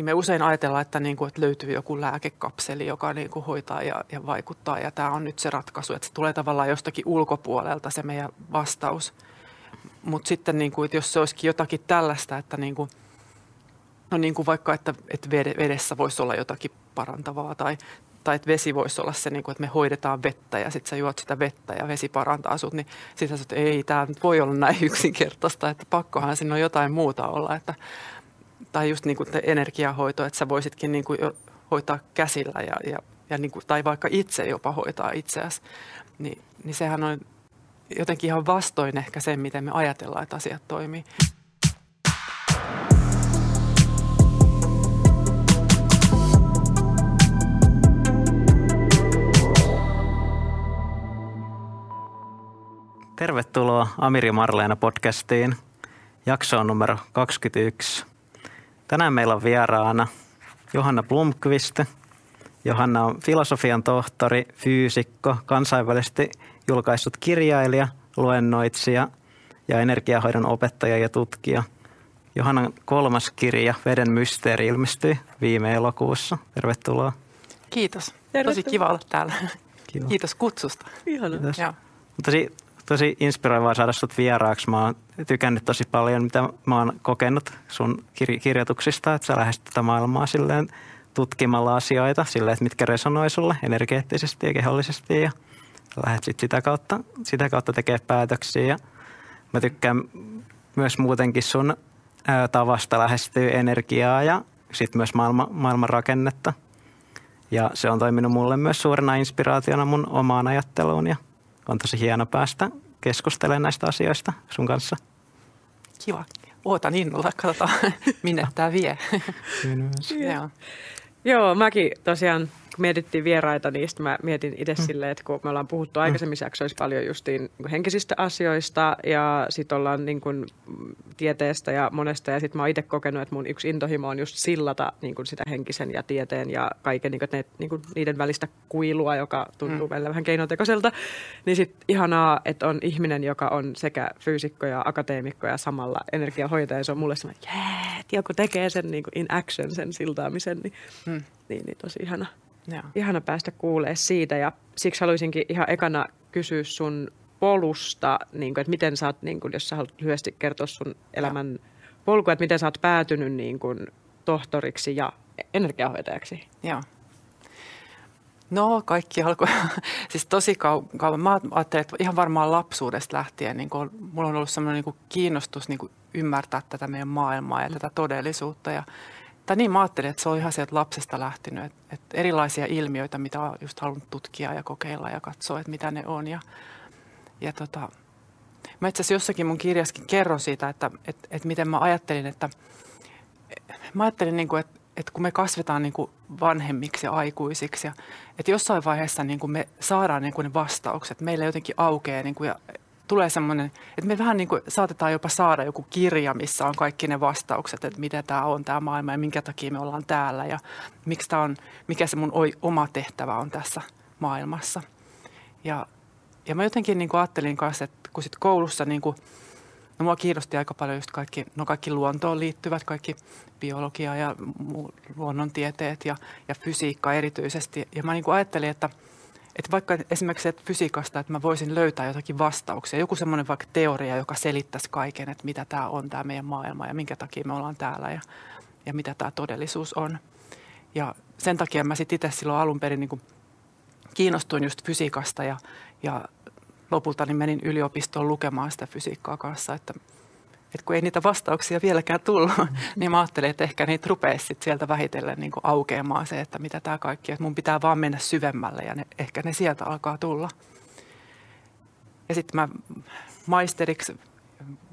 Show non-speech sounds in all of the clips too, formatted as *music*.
niin me usein ajatellaan, että, niin kuin, että löytyy joku lääkekapseli, joka niin kuin hoitaa ja, ja vaikuttaa. Ja tämä on nyt se ratkaisu, että se tulee tavallaan jostakin ulkopuolelta se meidän vastaus. Mutta sitten, niin kuin, että jos se olisikin jotakin tällaista, että niin kuin, no niin kuin vaikka, että, että vedessä voisi olla jotakin parantavaa tai, tai että vesi voisi olla se, niin kuin, että me hoidetaan vettä ja sitten sä juot sitä vettä ja vesi parantaa sut, niin sitten sä että ei, tämä voi olla näin *laughs* yksinkertaista, että pakkohan siinä on jotain muuta olla. Että, tai just niin kuin energiahoito, että sä voisitkin niin kuin hoitaa käsillä ja, ja, ja niin kuin, tai vaikka itse jopa hoitaa itseäsi, niin, niin sehän on jotenkin ihan vastoin ehkä sen, miten me ajatellaan, että asiat toimii. Tervetuloa Amiri Marleena podcastiin. Jakso on numero 21. Tänään meillä on vieraana Johanna Blomqvist. Johanna on filosofian tohtori, fyysikko, kansainvälisesti julkaissut kirjailija, luennoitsija ja energiahoidon opettaja ja tutkija. Johannan kolmas kirja, Veden mysteeri, ilmestyi viime elokuussa. Tervetuloa. Kiitos. Tervetuloa. Tosi kiva olla täällä. Kiva. Kiitos kutsusta. Ihana. Kiitos. Tosi tosi inspiroivaa saada sut vieraaksi. Mä oon tykännyt tosi paljon, mitä mä oon kokenut sun kir- kirjoituksista, että sä lähestyt tätä maailmaa silleen tutkimalla asioita, silleen, että mitkä resonoi sulle energeettisesti ja kehollisesti ja lähdet sit sitä kautta, sitä kautta tekemään päätöksiä. Ja mä tykkään myös muutenkin sun ää, tavasta lähestyä energiaa ja sitten myös maailma, maailman rakennetta. Ja se on toiminut mulle myös suurena inspiraationa mun omaan ajatteluun ja on tosi hieno päästä keskustelemaan näistä asioista sun kanssa. Kiva. Ootan innolla. Katsotaan, *laughs* minne tämä vie. *laughs* Joo. Joo, mäkin tosiaan kun mietittiin vieraita, niin mä mietin itse mm. silleen, että kun me ollaan puhuttu mm. aikaisemmissa jaksoissa paljon justiin niin henkisistä asioista ja sitten ollaan niin kuin tieteestä ja monesta ja sitten mä oon itse kokenut, että mun yksi intohimo on just sillata niin kuin sitä henkisen ja tieteen ja kaiken niin kuin, ne, niin kuin niiden välistä kuilua, joka tuntuu mm. vähän keinotekoiselta. Niin sitten ihanaa, että on ihminen, joka on sekä fyysikko ja akateemikko ja samalla energiahoitaja. Se on mulle semmoinen, että joku tekee sen niin kuin in action, sen siltaamisen, niin, mm. niin, niin tosi ihana. Joo. Ihana päästä kuulee siitä ja siksi haluaisinkin ihan ekana kysyä sun polusta, niin kuin, että miten sä oot, niin kuin, jos sä haluat lyhyesti kertoa sun elämän polkua, että miten sä oot päätynyt niin kuin, tohtoriksi ja energiahoitajaksi. Joo. No kaikki alkoi, *laughs* siis tosi kau- kauan. Mä ajattelin, että ihan varmaan lapsuudesta lähtien, niin kun, mulla on ollut sellainen niin kiinnostus niin ymmärtää tätä meidän maailmaa ja mm. tätä todellisuutta. Ja tai niin mä ajattelin, että se on ihan sieltä lapsesta lähtenyt, että, että erilaisia ilmiöitä, mitä on just halunnut tutkia ja kokeilla ja katsoa, että mitä ne on. Ja, ja tota, mä itse asiassa jossakin mun kirjaskin kerron siitä, että, että, että miten mä ajattelin, että mä ajattelin, niin kuin, että, että kun me kasvetaan niin kuin vanhemmiksi ja aikuisiksi, ja, että jossain vaiheessa niin kuin me saadaan niin kuin ne vastaukset, meillä jotenkin aukeaa niin kuin, ja tulee semmoinen, että me vähän niin kuin saatetaan jopa saada joku kirja, missä on kaikki ne vastaukset, että mitä tämä on tämä maailma ja minkä takia me ollaan täällä ja miksi tämä on, mikä se mun oma tehtävä on tässä maailmassa. Ja, ja mä jotenkin niin kuin ajattelin kanssa, että kun sit koulussa niin kuin, No mua kiinnosti aika paljon just kaikki, no kaikki luontoon liittyvät, kaikki biologia ja luonnontieteet ja, ja fysiikka erityisesti. Ja mä niin kuin ajattelin, että – että vaikka esimerkiksi että fysiikasta, että mä voisin löytää jotakin vastauksia, joku semmoinen vaikka teoria, joka selittäisi kaiken, että mitä tämä on tämä meidän maailma ja minkä takia me ollaan täällä ja, ja mitä tämä todellisuus on. Ja sen takia mä sitten itse silloin alun perin niin kiinnostuin just fysiikasta ja, ja lopulta niin menin yliopistoon lukemaan sitä fysiikkaa kanssa, että – että kun ei niitä vastauksia vieläkään tullut, mm. *laughs* niin mä ajattelin, että ehkä niitä rupeaisi sit sieltä vähitellen niin aukeamaan se, että mitä tämä kaikki, että mun pitää vaan mennä syvemmälle ja ne, ehkä ne sieltä alkaa tulla. Ja sitten mä maisteriksi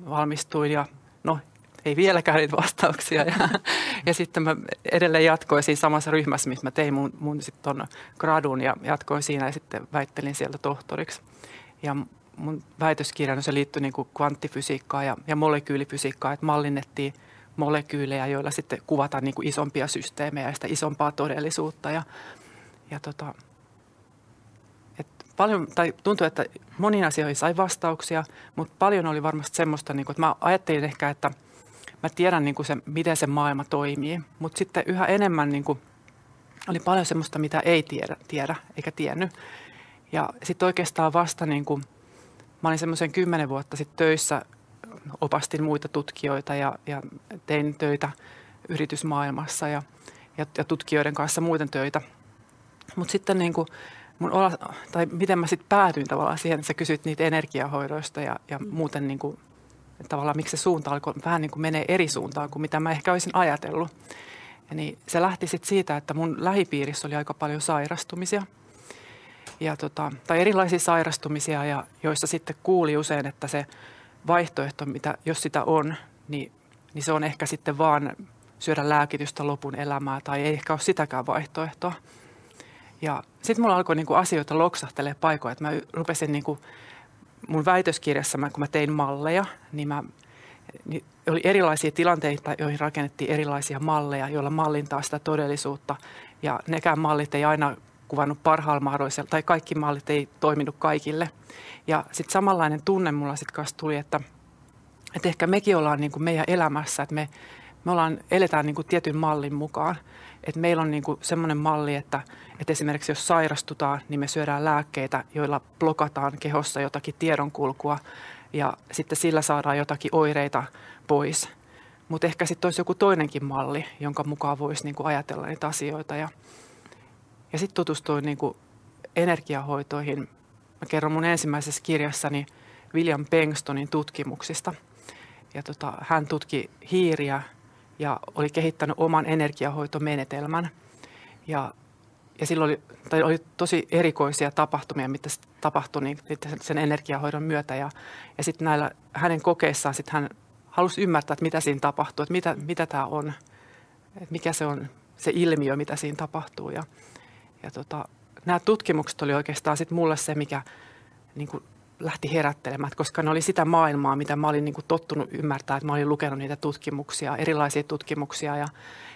valmistuin ja no ei vieläkään niitä vastauksia. Ja, *laughs* ja sitten mä edelleen jatkoin siinä samassa ryhmässä, missä mä tein mun, mun sitten gradun ja jatkoin siinä ja sitten väittelin sieltä tohtoriksi. Ja mun väitöskirjani se liittyi niin kuin kvanttifysiikkaan ja, ja molekyylifysiikkaan, että mallinnettiin molekyylejä, joilla sitten kuvataan niin kuin isompia systeemejä ja sitä isompaa todellisuutta. Ja, ja tota, et paljon, tai tuntuu, että moniin asioihin sai vastauksia, mutta paljon oli varmasti semmoista, niin kuin, että mä ajattelin ehkä, että mä tiedän niin kuin se, miten se maailma toimii. Mutta sitten yhä enemmän niin kuin, oli paljon semmoista, mitä ei tiedä, tiedä eikä tiennyt. Ja sitten oikeastaan vasta niin kuin, mä olin semmoisen kymmenen vuotta sitten töissä, opastin muita tutkijoita ja, ja tein töitä yritysmaailmassa ja, ja, ja tutkijoiden kanssa muuten töitä. Mutta sitten niin kuin, mun ola, tai miten mä sitten päätyin tavallaan siihen, että sä kysyt niitä energiahoidoista ja, ja muuten niin kuin, tavallaan miksi se suunta alkoi vähän niin kuin menee eri suuntaan kuin mitä mä ehkä olisin ajatellut. Ja niin se lähti sitten siitä, että mun lähipiirissä oli aika paljon sairastumisia. Ja tota, tai erilaisia sairastumisia, ja joissa sitten kuuli usein, että se vaihtoehto, mitä, jos sitä on, niin, niin se on ehkä sitten vaan syödä lääkitystä lopun elämää, tai ei ehkä ole sitäkään vaihtoehtoa. Ja sitten mulla alkoi niinku asioita loksahtelee paikoin, että mä rupesin niinku mun väitöskirjassa, kun mä tein malleja, niin mä niin oli erilaisia tilanteita, joihin rakennettiin erilaisia malleja, joilla mallintaa sitä todellisuutta. Ja nekään mallit ei aina kuvannut parhaalla mahdollisella, tai kaikki mallit ei toiminut kaikille. Ja sitten samanlainen tunne mulla sitten kanssa tuli, että, että ehkä mekin ollaan niin kuin meidän elämässä, että me, me ollaan, eletään niin kuin tietyn mallin mukaan. Että meillä on niin kuin semmoinen malli, että, että esimerkiksi jos sairastutaan, niin me syödään lääkkeitä, joilla blokataan kehossa jotakin tiedonkulkua ja sitten sillä saadaan jotakin oireita pois. Mutta ehkä sitten olisi joku toinenkin malli, jonka mukaan voisi niin kuin ajatella niitä asioita. Ja, ja sitten tutustuin niin kuin energiahoitoihin. Mä kerron mun ensimmäisessä kirjassani William Pengstonin tutkimuksista. Ja tota, hän tutki hiiriä ja oli kehittänyt oman energiahoitomenetelmän. Ja, ja silloin oli, tai oli tosi erikoisia tapahtumia, mitä tapahtui niin, sen energiahoidon myötä. Ja, ja sitten näillä hänen kokeissaan sit hän halusi ymmärtää, että mitä siinä tapahtuu, että mitä, mitä tämä on, että mikä se on se ilmiö, mitä siinä tapahtuu. Ja, ja tota, nämä tutkimukset oli oikeastaan sitten mulle se, mikä niin kuin lähti herättelemään, koska ne oli sitä maailmaa, mitä mä olin niin kuin tottunut ymmärtää, että mä olin lukenut niitä tutkimuksia, erilaisia tutkimuksia. Ja,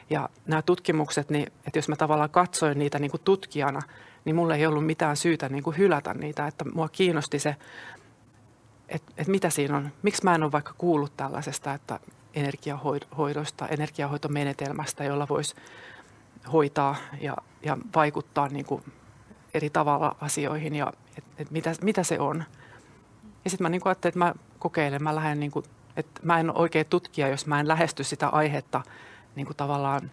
ja nämä tutkimukset, niin, että jos mä tavallaan katsoin niitä niin kuin tutkijana, niin mulle ei ollut mitään syytä niin kuin hylätä niitä, että mua kiinnosti se, että, että mitä siinä on, miksi mä en ole vaikka kuullut tällaisesta, että energiahoidosta, energiahoitomenetelmästä, jolla voisi hoitaa ja, ja vaikuttaa niin kuin eri tavalla asioihin ja että, että mitä, mitä se on – ja sitten mä niin ajattelin, että mä kokeilen, mä lähden niin kuin, että mä en ole oikein tutkija, jos mä en lähesty sitä aihetta niin kuin tavallaan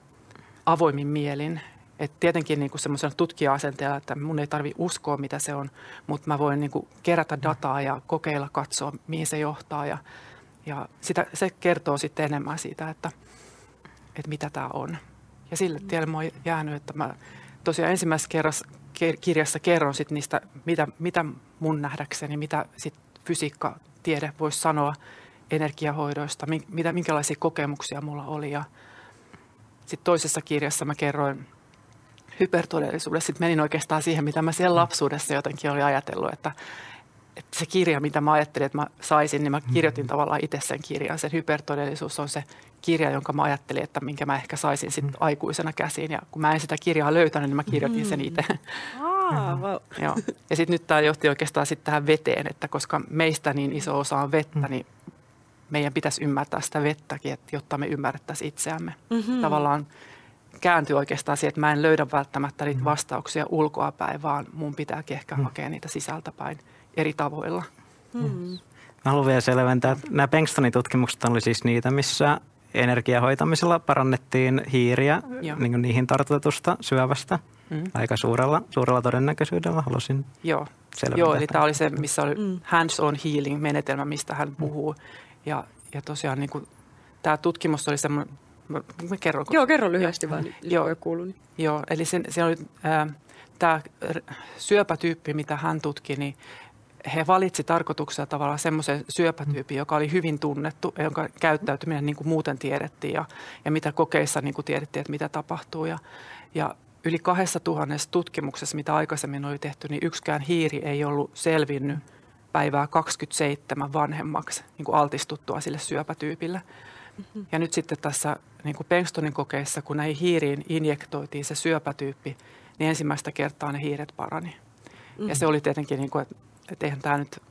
avoimin mielin. Et tietenkin niin semmoisena tutkija-asenteella, että mun ei tarvi uskoa, mitä se on, mutta mä voin niin kuin kerätä dataa ja kokeilla katsoa, mihin se johtaa. Ja, ja sitä, se kertoo sitten enemmän siitä, että, että mitä tämä on. Ja sille tielle mä oon jäänyt, että mä tosiaan ensimmäisessä kerrassa, kirjassa kerron sit niistä, mitä, mitä mun nähdäkseni, mitä sit fysiikka, tiede voisi sanoa energiahoidoista, mitä, minkälaisia kokemuksia mulla oli. Ja sitten toisessa kirjassa mä kerroin hypertodellisuudesta. Sitten menin oikeastaan siihen, mitä mä siellä lapsuudessa jotenkin olin ajatellut, että, että se kirja, mitä mä ajattelin, että mä saisin, niin mä kirjoitin mm. tavallaan itse sen kirjan. Se hypertodellisuus on se kirja, jonka mä ajattelin, että minkä mä ehkä saisin sitten mm. aikuisena käsiin. Ja kun mä en sitä kirjaa löytänyt, niin mä kirjoitin sen mm. itse. Ah, wow. Joo. Ja sitten nyt tämä johti oikeastaan sitten tähän veteen, että koska meistä niin iso osa on vettä, mm. niin meidän pitäisi ymmärtää sitä vettäkin, että jotta me ymmärrettäisiin itseämme. Mm-hmm. Tavallaan kääntyy oikeastaan siihen, että mä en löydä välttämättä niitä vastauksia ulkoapäin, vaan mun pitääkin ehkä mm. hakea niitä sisältäpäin eri tavoilla. Mm. Mä haluan vielä selventää, että nämä Pengstonin tutkimukset oli siis niitä, missä energiahoitamisella parannettiin hiiriä niin niihin tartutetusta syövästä – mm. aika suurella, suurella todennäköisyydellä halusin Joo. selvittää. Joo, eli tämä oli se, missä oli mm. hands-on healing-menetelmä, mistä hän mm. puhuu. Ja, ja tosiaan niin kuin, tämä tutkimus oli semmoinen, mä, mä kerron. Joo, kerro lyhyesti ja, vaan, joo, ei kuulu. Niin. Joo, eli se, se oli äh, tämä syöpätyyppi, mitä hän tutki, niin he valitsi tarkoituksella tavallaan semmoisen syöpätyypin, joka oli hyvin tunnettu, jonka käyttäytyminen niin kuin muuten tiedettiin ja, ja mitä kokeissa niin kuin tiedettiin, että mitä tapahtuu. Ja, ja yli kahdessa tuhannessa tutkimuksessa, mitä aikaisemmin oli tehty, niin yksikään hiiri ei ollut selvinnyt päivää 27 vanhemmaksi niin kuin altistuttua sille syöpätyypille. Mm-hmm. Ja nyt sitten tässä niin kuin Pengstonin kokeissa, kun näihin hiiriin injektoitiin se syöpätyyppi, niin ensimmäistä kertaa ne hiiret parani. Mm-hmm. Ja se oli tietenkin, niin kuin, että, että eihän tämä nyt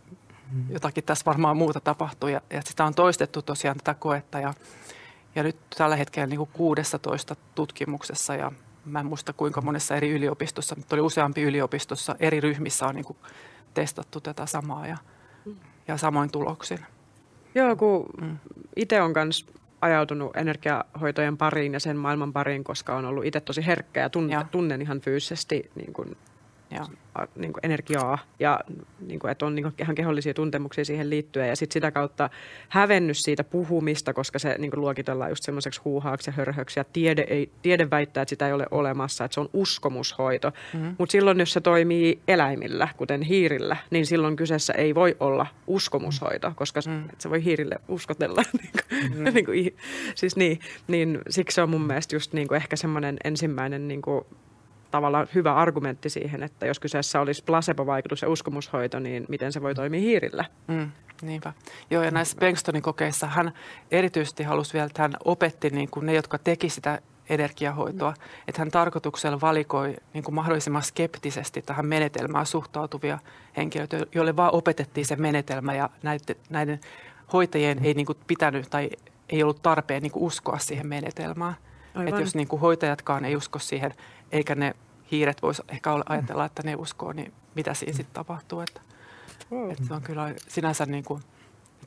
jotakin tässä varmaan muuta tapahtuu. Ja, ja sitä on toistettu tosiaan tätä koetta ja, Ja nyt tällä hetkellä niin kuin 16 tutkimuksessa ja mä en muista kuinka monessa eri yliopistossa, mutta oli useampi yliopistossa eri ryhmissä on niin kuin testattu tätä samaa ja, ja samoin tuloksin. Joo, kun mm. itse on myös ajautunut energiahoitojen pariin ja sen maailman pariin, koska on ollut itse tosi herkkä ja, tunne, ja. tunnen ihan fyysisesti niin kuin ja. Niin kuin energiaa ja niin kuin, että on niin kuin ihan kehollisia tuntemuksia siihen liittyen ja sitten sitä kautta hävennyt siitä puhumista, koska se niin kuin luokitellaan just semmoiseksi huuhaaksi ja hörhöksi ja tiede, ei, tiede väittää, että sitä ei ole olemassa, että se on uskomushoito. Mm-hmm. Mutta silloin, jos se toimii eläimillä, kuten hiirillä, niin silloin kyseessä ei voi olla uskomushoito, koska mm-hmm. se voi hiirille uskotella. *laughs* niin kuin, mm-hmm. niin kuin, siis niin, niin siksi se on mun mielestä just niin kuin ehkä semmoinen ensimmäinen niin kuin tavallaan hyvä argumentti siihen, että jos kyseessä olisi placebo-vaikutus ja uskomushoito, niin miten se voi toimia hiirillä. Mm, niinpä. Joo, ja näissä Bengstonin kokeissa hän erityisesti halusi vielä, että hän opetti niin kuin ne, jotka teki sitä energiahoitoa, että hän tarkoituksella valikoi niin kuin mahdollisimman skeptisesti tähän menetelmään suhtautuvia henkilöitä, joille vaan opetettiin se menetelmä ja näiden, näiden hoitajien ei niin kuin pitänyt tai ei ollut tarpeen niin kuin uskoa siihen menetelmään. Että jos niin kuin hoitajatkaan ei usko siihen, eikä ne hiiret voisi ehkä ajatella, että ne uskoo, niin mitä siinä sitten tapahtuu. Että, mm. että se on kyllä sinänsä niin kuin,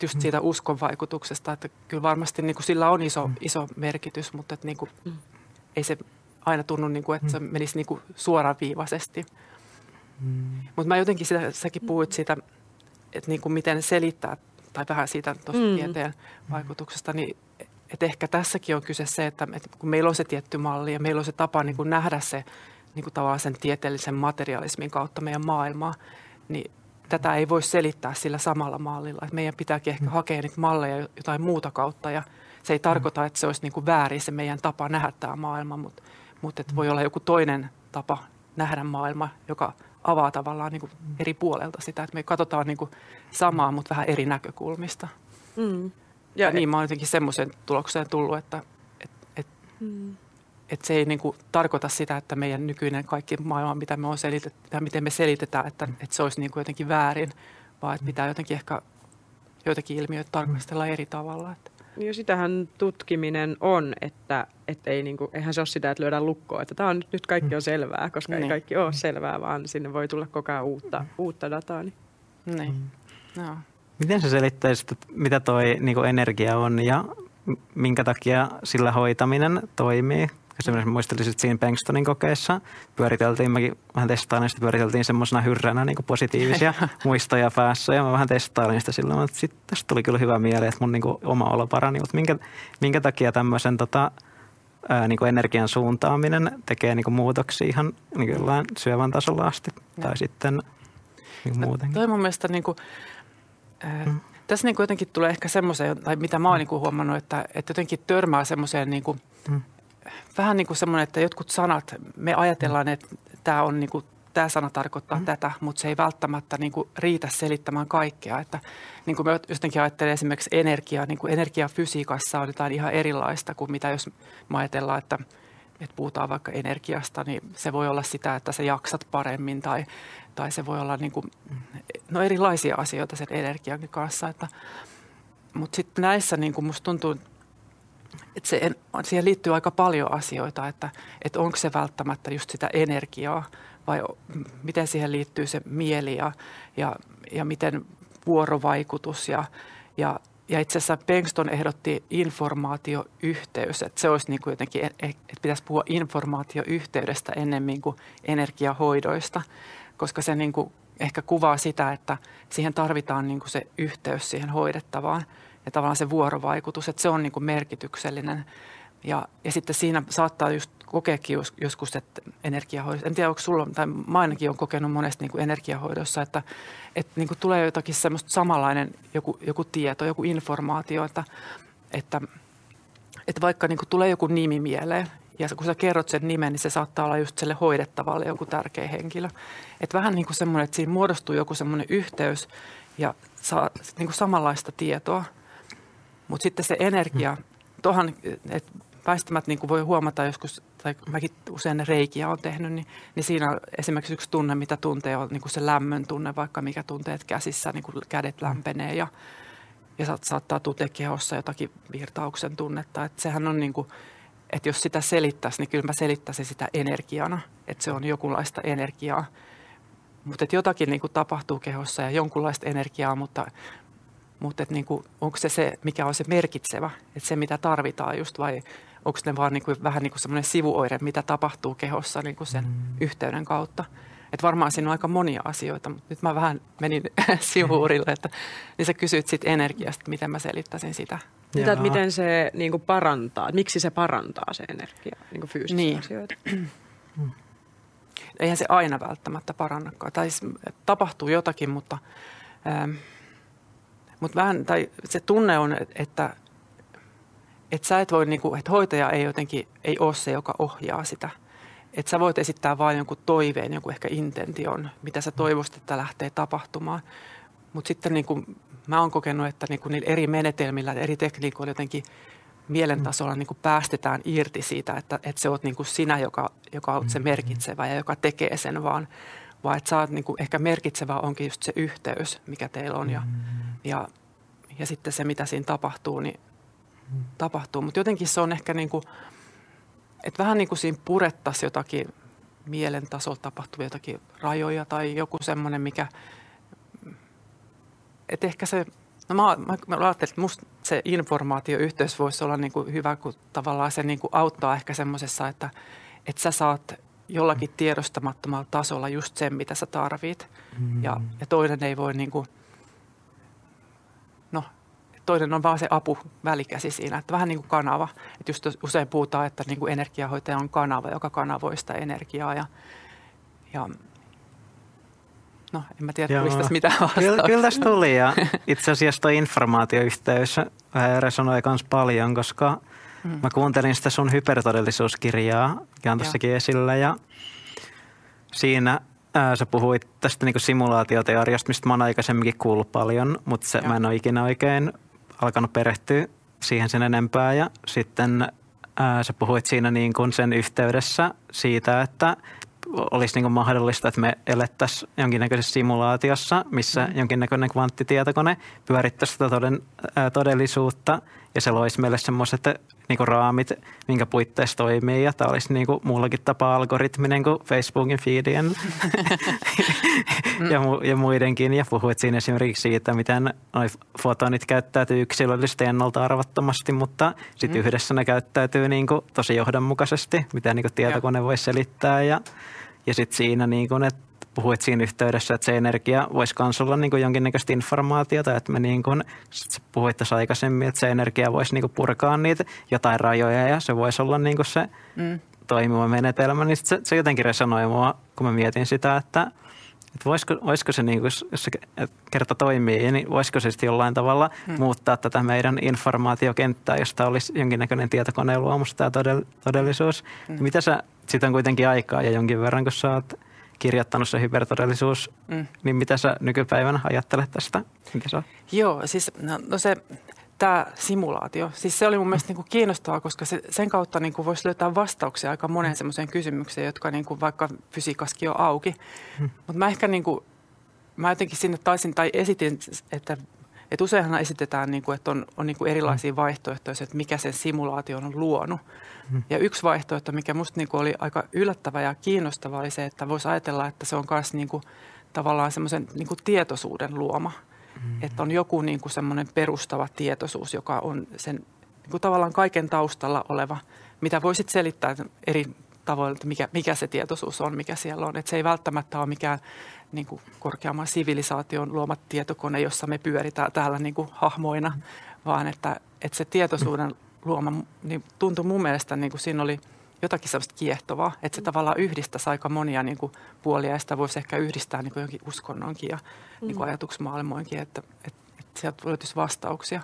just mm. siitä uskon vaikutuksesta, että kyllä varmasti niin kuin sillä on iso, mm. iso merkitys, mutta että niin kuin, ei se aina tunnu, niin kuin, että se menisi niin kuin suoraviivaisesti. Mm. Mutta mä jotenkin, sitä, säkin puhuit siitä, että niin kuin miten selittää, tai vähän siitä tuosta mm. tieteen vaikutuksesta, niin että ehkä tässäkin on kyse se, että, että kun meillä on se tietty malli ja meillä on se tapa niin kuin nähdä se niin kuin tavallaan sen tieteellisen materialismin kautta meidän maailmaa, niin tätä ei voi selittää sillä samalla mallilla. Että meidän pitääkin ehkä mm. hakea niitä malleja jotain muuta kautta ja se ei mm. tarkoita, että se olisi niin kuin väärin se meidän tapa nähdä tämä maailma, mutta, mutta että voi olla joku toinen tapa nähdä maailma, joka avaa tavallaan niin kuin eri puolelta sitä, että me katsotaan niin kuin samaa, mutta vähän eri näkökulmista. Mm. Ja, ja niin mä oon jotenkin semmoisen tulokseen tullut, että et, et, mm. et se ei niin kuin tarkoita sitä, että meidän nykyinen kaikki maailma, mitä me on selitetty, ja miten me selitetään, että, että se olisi niin kuin jotenkin väärin, vaan että pitää jotenkin ehkä joitakin ilmiöitä tarkastella eri tavalla. Että. Niin sitähän tutkiminen on, että, että ei niinku, eihän se ole sitä, että lyödään lukkoa, että tämä on nyt, kaikki on selvää, koska niin. ei kaikki ole selvää, vaan sinne voi tulla koko ajan uutta, uutta dataa. Niin. Niin. Mm. No. Miten sä selittäisit, mitä toi niin energia on ja minkä takia sillä hoitaminen toimii? Esimerkiksi muistelisin, että siinä Bankstonin kokeessa pyöriteltiin, mäkin vähän testailin sitä, pyöriteltiin semmoisena hyrränä niin positiivisia *laughs* muistoja päässä ja mä vähän testailin sitä silloin, että sitten tästä tuli kyllä hyvä mieli, että mun niin kuin, oma olo parani, mutta minkä, minkä takia tämmöisen tota, ää, niin energian suuntaaminen tekee niin muutoksia ihan niin syövän tasolla asti tai sitten niin muuten. No, toi mun mielestä niin kuin, Mm. Tässä niin kuin jotenkin tulee ehkä semmoiseen, tai mitä mä oon mm. niin huomannut, että, että jotenkin törmää semmoiseen niin kuin, mm. vähän niin kuin semmoinen, että jotkut sanat, me ajatellaan, että tämä on niin kuin, tämä sana tarkoittaa mm. tätä, mutta se ei välttämättä niin kuin riitä selittämään kaikkea. Että, niin kuin me jotenkin ajattelen esimerkiksi energiaa, niin kuin energiafysiikassa on jotain ihan erilaista kuin mitä jos me ajatellaan, että – että puhutaan vaikka energiasta, niin se voi olla sitä, että sä jaksat paremmin tai, tai se voi olla niin kuin, no erilaisia asioita sen energian kanssa. Että, mutta sitten näissä niin kuin musta tuntuu, että se, siihen liittyy aika paljon asioita, että, että onko se välttämättä just sitä energiaa vai miten siihen liittyy se mieli ja, ja, ja miten vuorovaikutus ja, ja ja itse asiassa Bengston ehdotti informaatioyhteys, että se olisi niin kuin jotenkin, että pitäisi puhua informaatioyhteydestä ennemmin kuin energiahoidoista, koska se niin kuin ehkä kuvaa sitä, että siihen tarvitaan niin kuin se yhteys siihen hoidettavaan ja tavallaan se vuorovaikutus, että se on niin kuin merkityksellinen. Ja, ja sitten siinä saattaa just kokeekin joskus, että energiahoidossa, en tiedä onko sulla, tai mä ainakin olen kokenut monesti niin kuin energiahoidossa, että, että niin kuin tulee jotakin semmoista samanlainen joku, joku tieto, joku informaatio, että, että, että vaikka niin kuin tulee joku nimi mieleen, ja kun sä kerrot sen nimen, niin se saattaa olla just sille hoidettavalle joku tärkeä henkilö. Että vähän niin kuin semmoinen, että siinä muodostuu joku semmoinen yhteys ja saa niin kuin samanlaista tietoa. Mutta sitten se energia, tuohon, että väistämättä niin voi huomata joskus, tai mäkin usein reikiä on tehnyt, niin, niin siinä on esimerkiksi yksi tunne, mitä tuntee, on niin kuin se lämmön tunne, vaikka mikä tunteet käsissä, niin kuin kädet lämpenee ja, ja saattaa tuntea kehossa jotakin virtauksen tunnetta. Että sehän on niin kuin, että jos sitä selittäisi, niin kyllä mä selittäisin sitä energiana, että se on jokinlaista energiaa. Mutta että jotakin niin kuin tapahtuu kehossa ja jonkunlaista energiaa, mutta, mutta että niin kuin, onko se se, mikä on se merkitsevä, että se mitä tarvitaan just vai onko ne vaan niin kuin, vähän niin kuin semmoinen sivuoire, mitä tapahtuu kehossa niin kuin sen mm. yhteyden kautta. Että varmaan siinä on aika monia asioita, mutta nyt mä vähän menin *laughs* sivuurille, että niin sä kysyt siitä energiasta, miten mä selittäisin sitä. Mitä, että miten se niin kuin parantaa, miksi se parantaa se energia, niin kuin fyysisiä niin. asioita? Eihän se aina välttämättä parannakaan. Tai siis tapahtuu jotakin, mutta, ähm, mutta vähän, tai se tunne on, että, että sä et voi, niin kuin, että hoitaja ei jotenkin, ei ole se, joka ohjaa sitä – että sä voit esittää vain jonkun toiveen, jonkun ehkä intention, mitä sä toivoisit, että lähtee tapahtumaan. Mutta sitten niin kuin, mä oon kokenut, että niin kuin eri menetelmillä, eri tekniikoilla jotenkin mielentasolla niin kuin päästetään irti siitä, että, että se oot niin kuin sinä, joka, joka on se mm-hmm. merkitsevä ja joka tekee sen, vaan, vaan että sä oot niin kuin, ehkä merkitsevä onkin just se yhteys, mikä teillä on ja, mm-hmm. ja, ja sitten se, mitä siinä tapahtuu, niin mm-hmm. tapahtuu. Mutta jotenkin se on ehkä niin kuin – että vähän niin kuin siinä purettaisiin jotakin mielen tasolla tapahtuvia jotakin rajoja tai joku semmoinen, mikä, että ehkä se, no mä, mä, mä ajattelin, että musta se informaatioyhteys voisi olla niin kuin hyvä, kun tavallaan se niin kuin auttaa ehkä semmoisessa, että, että sä saat jollakin tiedostamattomalla tasolla just sen, mitä sä tarvit. Mm. Ja, ja toinen ei voi niin kuin, no toinen on vaan se apu välikäsi siinä, että vähän niin kuin kanava. Että just usein puhutaan, että niin kuin energiahoitaja on kanava, joka kanavoi sitä energiaa ja, ja No, en mä tiedä, tulisi tässä mitään Kyllä, kyllä tässä tuli ja *laughs* itse asiassa tuo informaatioyhteys resonoi myös paljon, koska mm. mä kuuntelin sitä sun hypertodellisuuskirjaa, mikä on tässäkin esillä ja siinä ää, sä puhuit tästä niin simulaatioteoriasta, mistä mä oon aikaisemminkin kuullut paljon, mutta se, mä en ole ikinä oikein alkanut perehtyä siihen sen enempää ja sitten ää, sä puhuit siinä niin kuin sen yhteydessä siitä, että olisi niin kuin mahdollista, että me elettäisiin jonkinnäköisessä simulaatiossa, missä mm. jonkinnäköinen kvanttitietokone pyörittäisi sitä toden, ää, todellisuutta ja se loisi meille semmoiset niin raamit, minkä puitteissa toimii. Ja tämä olisi niin kuin muullakin tapaa algoritminen kuin Facebookin feedien ja, mu- ja muidenkin. Ja puhuit siinä esimerkiksi siitä, miten noi fotonit käyttäytyy yksilöllisesti ennalta arvattomasti, mutta sitten mm. yhdessä ne käyttäytyy niin kuin tosi johdonmukaisesti, mitä niin kuin tietokone voi selittää. Ja, ja sitten siinä, niin kuin, että puhuit siinä yhteydessä, että se energia voisi myös olla niin kuin jonkinnäköistä informaatiota, että me niin kuin, puhuit tässä aikaisemmin, että se energia voisi niin kuin purkaa niitä jotain rajoja ja se voisi olla niin kuin se mm. toimiva menetelmä, niin se, se jotenkin resonoi mua, kun mä mietin sitä, että, että voisiko, voisiko se, niin kuin, jos se kerta toimii, niin voisiko se sitten jollain tavalla hmm. muuttaa tätä meidän informaatiokenttää, josta olisi jonkinnäköinen tietokoneen luomus tämä todellisuus. Hmm. Mitä sä, siitä on kuitenkin aikaa ja jonkin verran, kun sä oot kirjoittanut se hypertodellisuus, mm. niin mitä sä nykypäivänä ajattelet tästä? Mikä se on? Joo, siis no, no se tämä simulaatio, siis se oli mun mielestä niin kuin kiinnostavaa, koska se, sen kautta niin kuin voisi löytää vastauksia aika moneen semmoiseen kysymykseen, jotka niin kuin vaikka fysiikaskin on auki. Mm. Mutta mä ehkä niin kuin, mä jotenkin sinne taisin tai esitin, että et useinhan esitetään, niin kuin, että on, on niin kuin erilaisia vaihtoehtoja, että mikä sen simulaation on luonut. Ja yksi vaihtoehto, mikä musta niin oli aika yllättävä ja kiinnostava, oli se, että voisi ajatella, että se on myös niin kuin, tavallaan semmoisen niin kuin tietoisuuden luoma. Mm. Että on joku niin kuin semmoinen perustava tietoisuus, joka on sen niin kuin tavallaan kaiken taustalla oleva, mitä voisit selittää eri tavoilla, että mikä, mikä se tietoisuus on, mikä siellä on. Että se ei välttämättä ole mikään niin kuin korkeamman sivilisaation luoma tietokone, jossa me pyöritään täällä niin kuin hahmoina, vaan että, että se tietoisuuden luoma niin tuntui mun mielestä, niin kuin siinä oli jotakin sellaista kiehtovaa, että se tavallaan yhdistäisi aika monia niin kuin puolia ja sitä voisi ehkä yhdistää niin kuin jonkin uskonnonkin ja mm. niin kuin ajatusmaailmoinkin, että, että, että sieltä löytyisi vastauksia.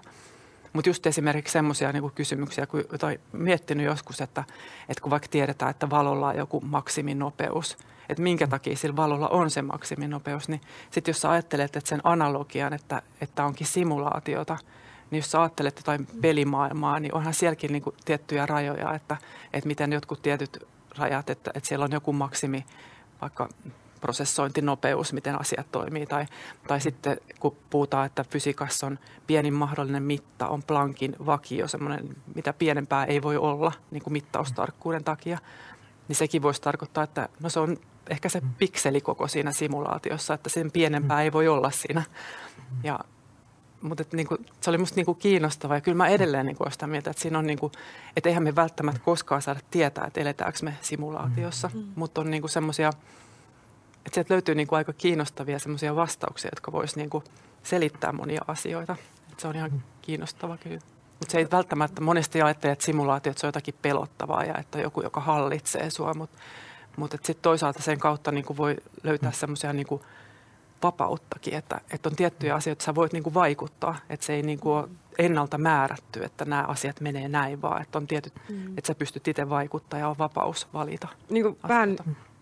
Mutta just esimerkiksi semmoisia niin kysymyksiä, kun jotain miettinyt joskus, että, että kun vaikka tiedetään, että valolla on joku maksiminopeus, että minkä takia sillä valolla on se maksiminopeus, niin sitten jos sä ajattelet, että sen analogian, että, että onkin simulaatiota, niin jos sä ajattelet jotain pelimaailmaa, niin onhan sielläkin niin kuin tiettyjä rajoja, että, että miten jotkut tietyt rajat, että, että siellä on joku maksimi vaikka prosessointinopeus, miten asiat toimii. Tai, tai sitten kun puhutaan, että fysiikassa on pienin mahdollinen mitta, on Planckin vakio, semmoinen, mitä pienempää ei voi olla niin kuin mittaustarkkuuden takia, niin sekin voisi tarkoittaa, että no se on ehkä se pikselikoko siinä simulaatiossa, että sen pienempää ei voi olla siinä. Ja mutta että niin kuin, se oli musta niin kuin kiinnostavaa ja kyllä mä edelleen niin kuin sitä mieltä, että siinä on niin kuin, että eihän me välttämättä koskaan saada tietää, että eletäänkö me simulaatiossa, mm. mutta on niin kuin semmoisia, että sieltä löytyy niin kuin aika kiinnostavia semmoisia vastauksia, jotka vois niin kuin selittää monia asioita. Että se on ihan kiinnostava kyllä. Mutta se ei välttämättä monesti ajattele, että simulaatiot on jotakin pelottavaa ja että joku, joka hallitsee sua, mutta mut sitten toisaalta sen kautta niin kuin voi löytää semmoisia niin kuin – vapauttakin, että, että on tiettyjä asioita, että sä voit niin kuin vaikuttaa, että se ei niin kuin ole ennalta määrätty, että nämä asiat menee näin, vaan että on tietyt, mm. että sä pystyt itse vaikuttaa ja on vapaus valita. Niin kuin vähän,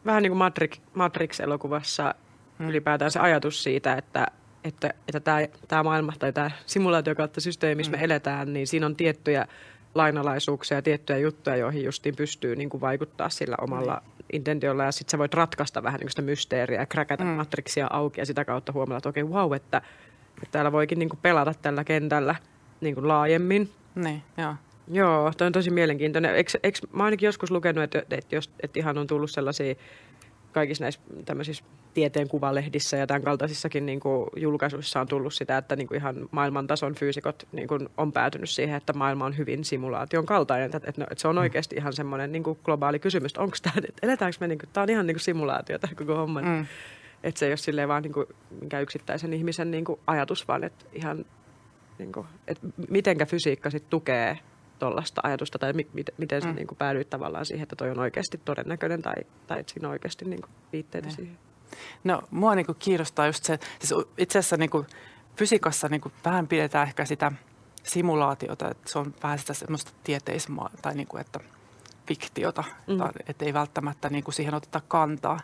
vähän niin kuin Matrix, Matrix-elokuvassa mm. ylipäätään se ajatus siitä, että, että, että tämä, tämä maailma tai tämä simulaatio kautta systeemi, missä mm. me eletään, niin siinä on tiettyjä lainalaisuuksia ja tiettyjä juttuja, joihin justiin pystyy niin kuin vaikuttaa sillä omalla mm intentiolla ja sitten sä voit ratkaista vähän niin sitä mysteeriä ja kräkätä mm. matriksia auki ja sitä kautta huomata, että okei, okay, wow, että, että täällä voikin niin kuin pelata tällä kentällä niin kuin laajemmin. Niin, joo. Joo, toi on tosi mielenkiintoinen. Eikö, eikö, mä ainakin joskus lukenut, että, että, jos, että ihan on tullut sellaisia kaikissa näissä tämmöisissä tieteen kuvalehdissä ja tämän kaltaisissakin niin kuin julkaisuissa on tullut sitä, että niin kuin ihan maailman tason fyysikot niin kuin on päätynyt siihen, että maailma on hyvin simulaation kaltainen. Että, että, että se on mm. oikeasti ihan semmoinen niin kuin globaali kysymys, onko tämä, että eletäänkö me, niin kuin, tämä on ihan niin kuin simulaatio tämä koko homma. Mm. Että se ei ole silleen vaan niin kuin, minkään yksittäisen ihmisen niin kuin ajatus, vaan että ihan, niin kuin, että mitenkä fysiikka sitten tukee tuollaista ajatusta, tai mi- miten, sä mm. niin kuin päädyit tavallaan siihen, että toi on oikeasti todennäköinen, tai, tai että siinä on oikeasti niin kuin viitteitä ne. siihen? No mua niin kuin kiinnostaa just se, siis itse asiassa niin kuin fysiikassa niin kuin vähän pidetään ehkä sitä simulaatiota, että se on vähän sitä semmoista tieteismaa, tai niin kuin, että fiktiota, mm. että ei välttämättä niin kuin siihen oteta kantaa.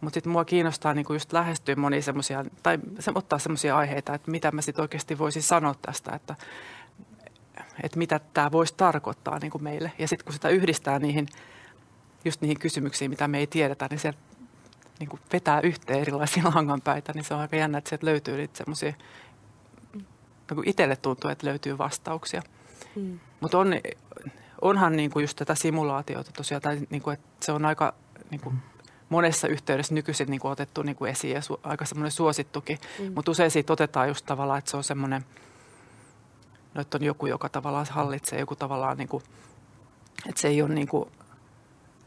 Mutta sitten mua kiinnostaa niinku just lähestyä monia semmoisia, tai se, ottaa semmoisia aiheita, että mitä mä sitten oikeasti voisin sanoa tästä, että että mitä tämä voisi tarkoittaa niin kuin meille. Ja sitten kun sitä yhdistää niihin, just niihin kysymyksiin, mitä me ei tiedetä, niin se niin kuin vetää yhteen erilaisia *laughs* langanpäitä, niin se on aika jännä, että sieltä löytyy niitä semmoisia, niin itselle tuntuu, että löytyy vastauksia. Mm. Mutta on, onhan niin kuin just tätä simulaatiota tosiaan, tai niin kuin, että se on aika niin kuin monessa yhteydessä nykyisin niin kuin otettu niin kuin esiin ja su, aika semmoinen suosittukin. Mm. Mutta usein siitä otetaan just tavallaan, että se on semmoinen – no, että on joku, joka tavallaan hallitsee, joku tavallaan niin kuin, että se ei ole niin kuin,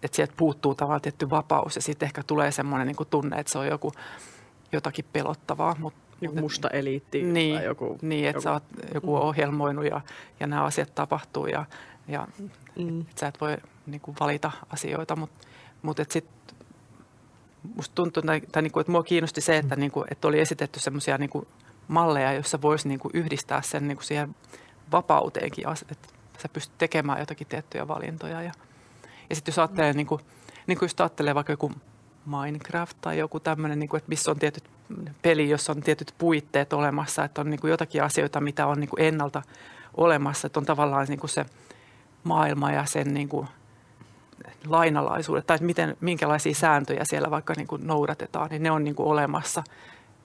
että sieltä puuttuu tavallaan tietty vapaus ja sitten ehkä tulee semmoinen niin tunne, että se on joku jotakin pelottavaa. Mut, joku musta eliitti niin, tai joku. Niin, että joku, sä oot joku mm. ohjelmoinut ja, ja nämä asiat tapahtuu ja, ja mm. et sä et voi niin kuin valita asioita, mutta mut että sitten musta tuntuu, tai, tai niin kuin, että mua kiinnosti se, että, niin kuin, että oli esitetty semmoisia niin kuin malleja, joissa voisi niin kuin yhdistää sen niin kuin siihen vapauteenkin, että sä pystyt tekemään jotakin tiettyjä valintoja. Ja, ja sitten jos ajattelee, niin kuin, niin kuin just ajattelee vaikka joku Minecraft tai joku tämmöinen, niin kuin, että missä on tietyt peli, jossa on tietyt puitteet olemassa, että on niin kuin jotakin asioita, mitä on niin kuin ennalta olemassa, että on tavallaan niin kuin se maailma ja sen niin kuin lainalaisuudet tai miten, minkälaisia sääntöjä siellä vaikka niin kuin noudatetaan, niin ne on niin kuin olemassa –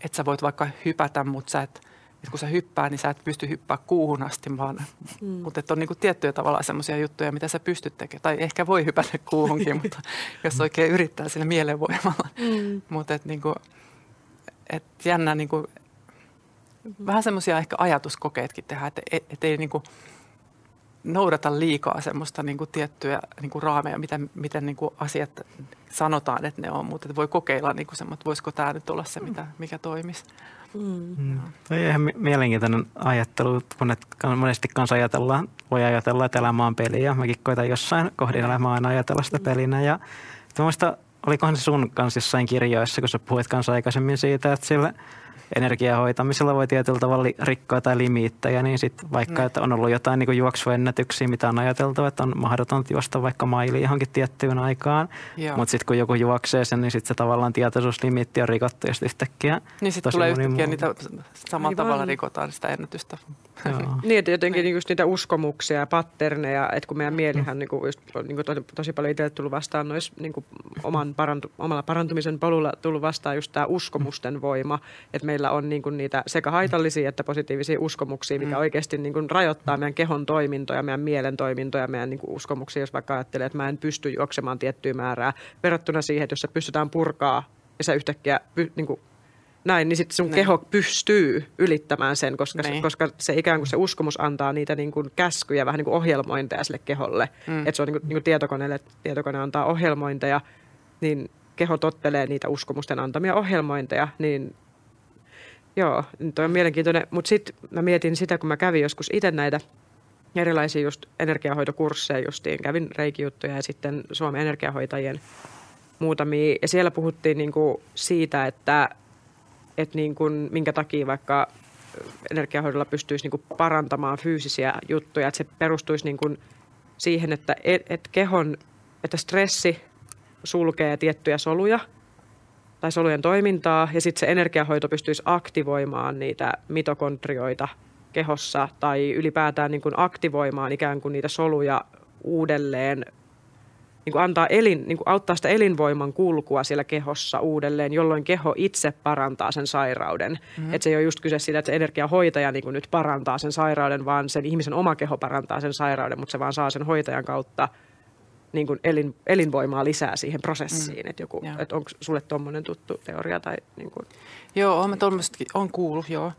että sä voit vaikka hypätä, mutta sä et, että kun sä hyppää, niin sä et pysty hyppää kuuhun asti, vaan, mm. mutta että on niin kuin tiettyjä tavalla semmoisia juttuja, mitä sä pystyt tekemään. Tai ehkä voi hypätä kuuhunkin, *laughs* mutta jos oikein yrittää sillä mielenvoimalla. Mm. mutta että niin kuin, et jännä niin kuin, vähän semmoisia ehkä ajatuskokeetkin tehdä, että et, et ei niin kuin, noudata liikaa semmoista niin kuin tiettyjä niin kuin raameja, miten, miten niin kuin asiat sanotaan, että ne on, mutta voi kokeilla niin kuin semmoista, että voisiko tämä nyt olla se, mitä, mikä toimisi. Mm. Mm. Toi ihan mielenkiintoinen ajattelu, kun et monesti kanssa ajatellaan, voi ajatella, että elämä on peli ja mäkin koitan jossain kohdin elämää aina ajatella sitä pelinä. Ja muista, olikohan se sun kanssa jossain kirjoissa, kun sä puhuit kanssa aikaisemmin siitä, että sille energiahoitamisella voi tietyllä tavalla rikkoa tai limiittejä, niin sitten vaikka, mm. että on ollut jotain niin juoksuennätyksiä, mitä on ajateltu, että on mahdotonta juosta vaikka maili johonkin tiettyyn aikaan, mutta sitten kun joku juoksee sen, niin sitten se tavallaan tietoisuuslimiitti on rikottu ja sitten yhtäkkiä Niin sitten tulee yhtäkkiä niitä samalla Aivan. tavalla rikotaan sitä ennätystä. *laughs* niin, että jotenkin niin. just niitä uskomuksia ja patterneja, että kun meidän mielihän mm. niin kuin just, niin kuin tosi, tosi paljon itse tullut vastaan nois, niin kuin oman parantu, omalla parantumisen polulla tullut vastaan just tämä uskomusten voima, että meillä on niin kuin niitä sekä haitallisia että positiivisia uskomuksia, mikä mm. oikeasti niin kuin rajoittaa meidän kehon toimintoja, meidän mielen toimintoja, meidän niin kuin uskomuksia, jos vaikka ajattelee, että mä en pysty juoksemaan tiettyä määrää verrattuna siihen, että jos se pystytään purkaa ja sä yhtäkkiä niin kuin näin, niin sitten sun ne. Niin. keho pystyy ylittämään sen, koska, se, niin. koska se ikään kuin se uskomus antaa niitä niin kuin käskyjä, vähän niin kuin ohjelmointeja sille keholle. Mm. Että se on niin kuin, niin kuin tietokoneelle, tietokone antaa ohjelmointeja, niin keho tottelee niitä uskomusten antamia ohjelmointeja, niin joo, toi on mielenkiintoinen. Mutta sitten mä mietin sitä, kun mä kävin joskus itse näitä erilaisia just energiahoitokursseja justiin, kävin reikijuttuja ja sitten Suomen energiahoitajien muutamia. Ja siellä puhuttiin niin kuin siitä, että että niin kuin, minkä takia vaikka energiahoidolla pystyisi niin kuin parantamaan fyysisiä juttuja, että se perustuisi niin kuin siihen, että et, et kehon, että stressi sulkee tiettyjä soluja tai solujen toimintaa ja sitten se energiahoito pystyisi aktivoimaan niitä mitokondrioita kehossa tai ylipäätään niin kuin aktivoimaan ikään kuin niitä soluja uudelleen niin kuin antaa elin, niin kuin auttaa sitä elinvoiman kulkua siellä kehossa uudelleen, jolloin keho itse parantaa sen sairauden. Mm-hmm. Että se ei ole just kyse siitä, että se energiahoitaja niin kuin nyt parantaa sen sairauden, vaan sen ihmisen oma keho parantaa sen sairauden, mutta se vaan saa sen hoitajan kautta niin kuin elin, elinvoimaa lisää siihen prosessiin. Mm. Että joku, että onko sulle tuommoinen tuttu teoria? Tai niin kuin? Joo, olen on kuullut, joo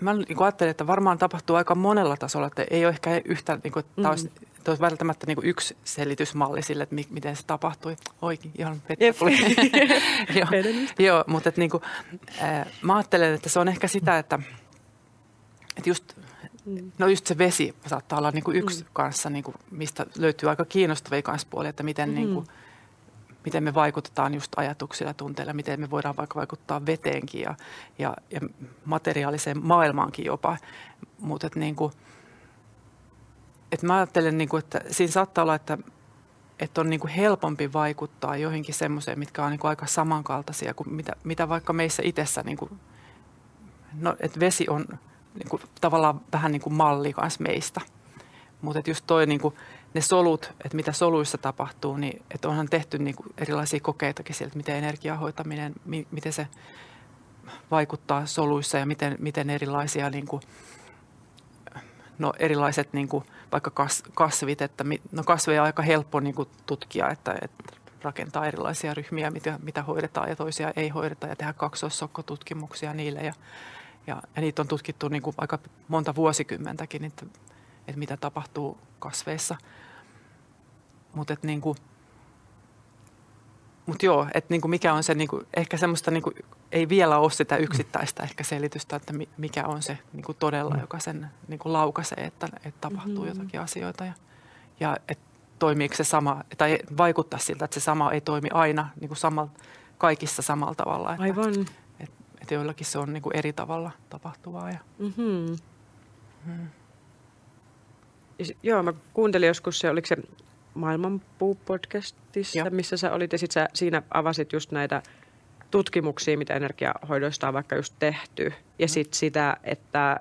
mä niin ajattelen, että varmaan tapahtuu aika monella tasolla, että ei ole ehkä yhtä, niin kuin, mm. olisi, olisi välttämättä niin kuin yksi selitysmalli sille, että mi, miten se tapahtui. Oikein, ihan *laughs* joo, joo, mutta että, niin kuin, äh, mä ajattelen, että se on ehkä sitä, että, että just, mm. no just se vesi saattaa olla niin kuin yksi mm. kanssa, niin kuin, mistä löytyy aika kiinnostavia kanssa puolia, että miten mm. niin kuin, miten me vaikutetaan just ajatuksilla ja tunteilla, miten me voidaan vaikka vaikuttaa veteenkin ja, ja, ja materiaaliseen maailmaankin jopa. Mutta niin kuin, että mä ajattelen, niin kuin, että siinä saattaa olla, että, että on niin kuin helpompi vaikuttaa joihinkin semmoiseen, mitkä on niin kuin aika samankaltaisia kuin mitä, mitä vaikka meissä itsessä, niin kuin, no, että vesi on niin kuin, tavallaan vähän niin kuin malli kanssa meistä. Mutta just toi niin kuin, ne solut, että mitä soluissa tapahtuu, niin että onhan tehty niin kuin erilaisia kokeitakin sieltä, miten energiahoitaminen, mi, miten se vaikuttaa soluissa ja miten, miten erilaisia niin kuin, no erilaiset niin kuin, vaikka kas, kasvit, että no kasveja on aika helppo niin kuin tutkia, että, että rakentaa erilaisia ryhmiä, mitä, mitä hoidetaan ja toisia ei hoideta ja tehdä kaksoissokkotutkimuksia niille ja, ja, ja niitä on tutkittu niin kuin aika monta vuosikymmentäkin, että että mitä tapahtuu kasveissa. Mutta niinku, mut joo, että niinku mikä on se, niinku, ehkä semmoista niinku, ei vielä ole sitä yksittäistä ehkä selitystä, että mikä on se niinku todella, joka sen niinku laukaisee, että, että tapahtuu mm-hmm. jotakin asioita. Ja, ja että toimiiko se sama, tai vaikuttaa siltä, että se sama ei toimi aina niinku sama, kaikissa samalla tavalla. Että, Aivan. Että, joillakin se on niinku eri tavalla tapahtuvaa. Ja, mm-hmm. Mm joo, mä kuuntelin joskus se, oliko se Maailmanpuu-podcastissa, joo. missä sä olit, ja sit sä siinä avasit just näitä tutkimuksia, mitä energiahoidoista on vaikka just tehty, ja mm. sitten sitä, että,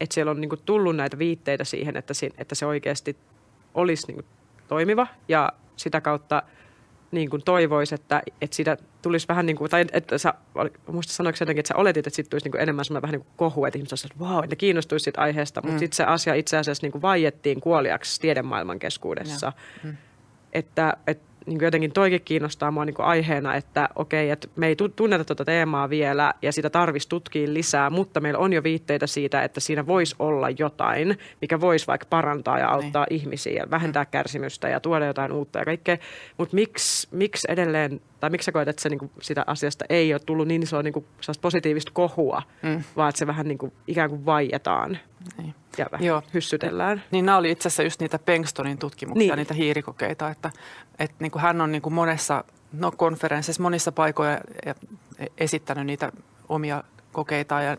että siellä on niinku tullut näitä viitteitä siihen, että, si, että se oikeasti olisi niinku toimiva, ja sitä kautta – niin kuin toivoisi, että, että siitä tulisi vähän niin kuin, tai että sä, muista sanoiko jotenkin, että sä oletit, että siitä tulisi niin kuin enemmän semmoinen vähän niin kuin kohu, että ihmiset olisivat, että vau, wow, ne kiinnostuisi siitä aiheesta, mm. mutta sitten se asia itse asiassa niin kuin vaiettiin kuoliaksi tiedemaailman keskuudessa. Mm. Että, että niin kuin jotenkin toikin kiinnostaa mua niin kuin aiheena, että okei, että me ei tunneta tuota teemaa vielä ja sitä tarvitsisi tutkia lisää, mutta meillä on jo viitteitä siitä, että siinä voisi olla jotain, mikä voisi vaikka parantaa ja auttaa niin. ihmisiä ja vähentää mm. kärsimystä ja tuoda jotain uutta ja kaikkea. Mutta miksi, miksi edelleen, tai miksi sä koet, että se, niin kuin, sitä asiasta ei ole tullut niin isoa niin kuin, positiivista kohua, mm. vaan että se vähän niin kuin, ikään kuin vaietaan? Niin ja vähän Joo. hyssytellään. Niin nämä oli itse asiassa just niitä Pengstonin tutkimuksia, niin. niitä hiirikokeita, että, että niin kuin hän on niin kuin monessa no, konferensseissa, monissa paikoissa esittänyt niitä omia kokeita ja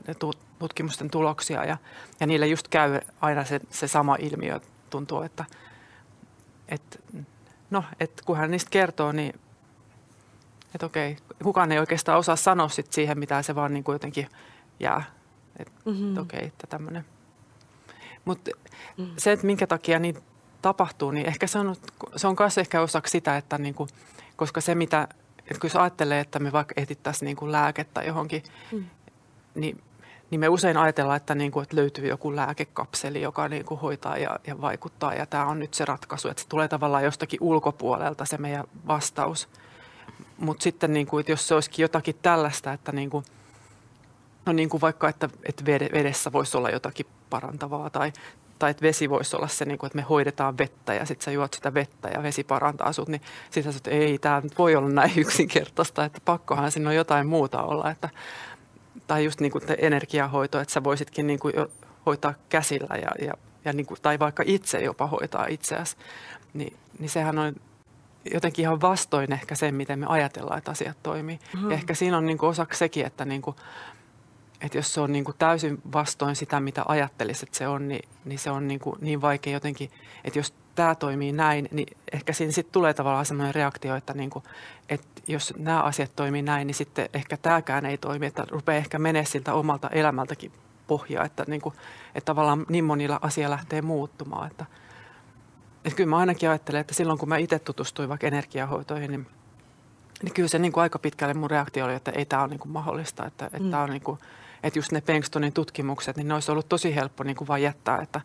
tutkimusten tuloksia ja, ja niille just käy aina se, se sama ilmiö tuntuu, että, että no, että kun hän niistä kertoo, niin että okei, kukaan ei oikeastaan osaa sanoa sit siihen, mitä se vaan niin kuin jotenkin jää. Että mm-hmm. okei, että tämmöinen. Mutta mm. se, että minkä takia niin tapahtuu, niin ehkä se on, se on myös ehkä osaksi sitä, että niin kuin, koska se mitä, että kun ajattelee, että me vaikka etittäisiin niin kuin lääkettä johonkin, mm. niin, niin me usein ajatellaan, että, niin kuin, että löytyy joku lääkekapseli, joka niin kuin hoitaa ja, ja vaikuttaa ja tämä on nyt se ratkaisu, että se tulee tavallaan jostakin ulkopuolelta se meidän vastaus. Mutta sitten niin kuin, että jos se olisikin jotakin tällaista, että niin kuin, no niin kuin vaikka, että, että vedessä voisi olla jotakin parantavaa tai, tai että vesi voisi olla se, niin kuin, että me hoidetaan vettä ja sitten sä juot sitä vettä ja vesi parantaa sut, niin sitten sä että ei, tämä nyt voi olla näin *laughs* yksinkertaista, että pakkohan siinä on jotain muuta olla. Että, tai just niin kuin energiahoito, että sä voisitkin niin kuin hoitaa käsillä ja, ja, ja niin kuin, tai vaikka itse jopa hoitaa itseäsi, niin, niin sehän on jotenkin ihan vastoin ehkä sen, miten me ajatellaan, että asiat toimii. Mm-hmm. Ja ehkä siinä on niin kuin osaksi sekin, että niin kuin, että jos se on niin kuin täysin vastoin sitä, mitä ajattelisit, että se on, niin, niin se on niin, kuin niin vaikea jotenkin, että jos tämä toimii näin, niin ehkä siinä sitten tulee tavallaan sellainen reaktio, että, niin kuin, että jos nämä asiat toimii näin, niin sitten ehkä tämäkään ei toimi, että rupeaa ehkä menee siltä omalta elämältäkin pohjaa, että, niin kuin, että tavallaan niin monilla asia lähtee muuttumaan. Että, että kyllä mä ainakin ajattelen, että silloin kun mä itse tutustuin vaikka energiahoitoihin, niin, niin kyllä se niin kuin aika pitkälle mun reaktio oli, että ei tämä ole niin kuin mahdollista, että, että mm. tämä on niin kuin – että just ne Pengstonin tutkimukset, niin ne olisi ollut tosi helppo niin kuin vaan jättää, että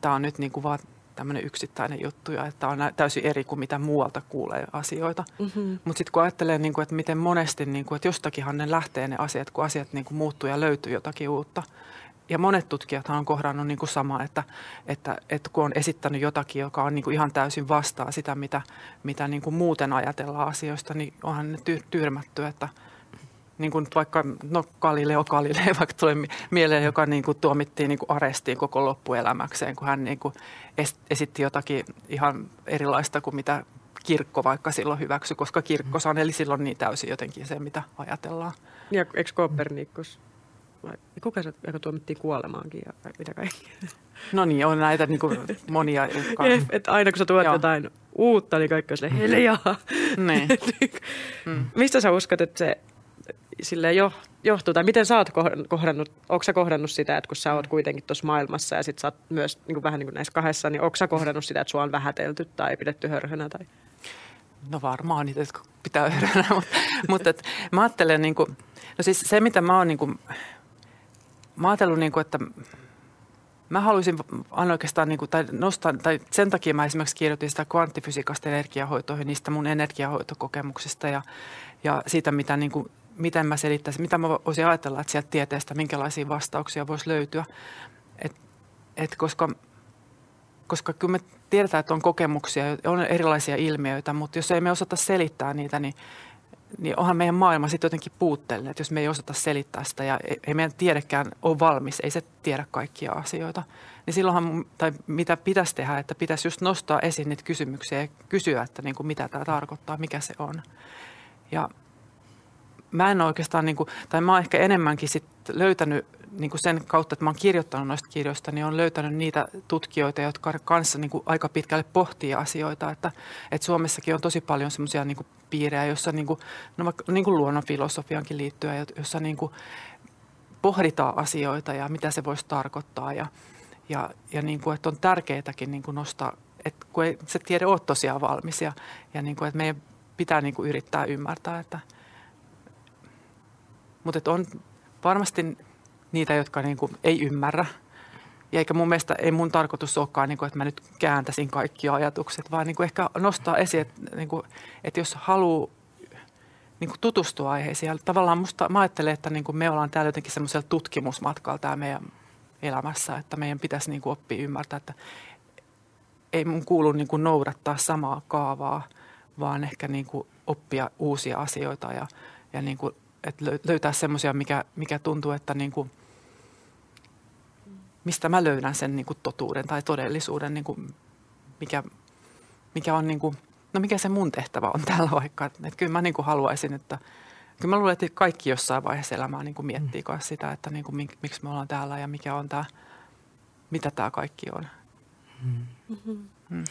tämä on nyt niin kuin vaan tämmöinen yksittäinen juttu ja että on täysin eri kuin mitä muualta kuulee asioita. Mm-hmm. Mutta sitten kun ajattelee, niin kuin, että miten monesti, niin kuin, että jostakinhan ne lähtee ne asiat, kun asiat niin kuin muuttuu ja löytyy jotakin uutta. Ja monet tutkijathan on kohdannut niin kuin sama, että, että, että kun on esittänyt jotakin, joka on niin kuin ihan täysin vastaa sitä, mitä, mitä niin kuin muuten ajatellaan asioista, niin onhan ne tyrmätty, että – niin kuin vaikka, no Galileo Galilei vaikka tulee mieleen, joka niin kuin tuomittiin niin kuin arestiin koko loppuelämäkseen, kun hän niin kuin esitti jotakin ihan erilaista kuin mitä kirkko vaikka silloin hyväksy, koska kirkko saneli silloin niin täysin jotenkin se, mitä ajatellaan. Ja eikö Kopernikus, vai kuka se, joka tuomittiin kuolemaankin ja mitä kaikkea? No niin, on näitä niin kuin monia. Jotka... Et aina kun sä tuot Joo. jotain uutta, niin kaikki on silleen, hiljaa. Niin. *laughs* mm. Mistä sä uskot, että se sille jo, johtuu, tai miten sä oot kohdannut, onko sä kohdannut sitä, että kun sä oot kuitenkin tuossa maailmassa ja sit sä oot myös niin kuin vähän niin kuin näissä kahdessa, niin onko sä kohdannut sitä, että sua on vähätelty tai pidetty hörhönä? Tai? No varmaan niitä, jotka pitää hörhönä, *laughs* mutta, mutta et, mä ajattelen, niin kuin, no siis se mitä mä oon niin kuin, mä ajatellut, niin kuin, että Mä haluaisin oikeastaan niin kuin, tai nostaa, tai sen takia mä esimerkiksi kirjoitin sitä kvanttifysiikasta energiahoitoihin, niistä mun energiahoitokokemuksista ja, ja siitä, mitä niin kuin miten mä selittäisin, mitä mä voisin ajatella, että sieltä tieteestä minkälaisia vastauksia voisi löytyä. Et, et koska, koska kyllä me tiedetään, että on kokemuksia, on erilaisia ilmiöitä, mutta jos ei me osata selittää niitä, niin, niin onhan meidän maailma sitten jotenkin puutteellinen, että jos me ei osata selittää sitä ja ei, ei meidän tiedekään ole valmis, ei se tiedä kaikkia asioita, niin silloinhan, tai mitä pitäisi tehdä, että pitäisi just nostaa esiin niitä kysymyksiä ja kysyä, että niin kuin mitä tämä tarkoittaa, mikä se on. Ja mä en oikeastaan, niin kuin, tai mä oon ehkä enemmänkin sit löytänyt niin kuin sen kautta, että mä oon kirjoittanut noista kirjoista, niin on löytänyt niitä tutkijoita, jotka kanssa niin kuin aika pitkälle pohtii asioita. Että, että Suomessakin on tosi paljon semmoisia niin piirejä, joissa niin kuin, no vaikka niin kuin luonnonfilosofiankin liittyen, jossa niin kuin pohditaan asioita ja mitä se voisi tarkoittaa. Ja, ja, ja niin kuin, että on tärkeääkin niin nostaa, että kun ei se tiede ole tosiaan valmis ja, ja niin kuin, että meidän pitää niin kuin yrittää ymmärtää, että – mutta on varmasti niitä, jotka niin kuin ei ymmärrä. Ja eikä mun mielestä ei mun tarkoitus olekaan, niin kuin, että mä nyt kääntäisin kaikki ajatukset, vaan niin kuin ehkä nostaa esiin, että, niin kuin, että jos haluaa niin kuin tutustua aiheisiin. Ja tavallaan musta, mä ajattelen, että niin kuin me ollaan täällä jotenkin semmoisella tutkimusmatkalla tämä meidän elämässä, että meidän pitäisi niin kuin oppia ymmärtää, että ei mun kuulu niin kuin noudattaa samaa kaavaa, vaan ehkä niin kuin oppia uusia asioita ja, ja niin kuin että löytää semmoisia, mikä, mikä tuntuu, että niin kuin, mistä mä löydän sen niin kuin totuuden tai todellisuuden, niin kuin, mikä, mikä on niin kuin, no mikä se mun tehtävä on täällä vaikka. Että, että kyllä mä niin kuin haluaisin, että, kyllä mä luulen, että kaikki jossain vaiheessa elämää niin kuin miettii mm. sitä, että niin kuin, miksi me ollaan täällä ja mikä on tämä, mitä tämä kaikki on. Mm-hmm. Mm.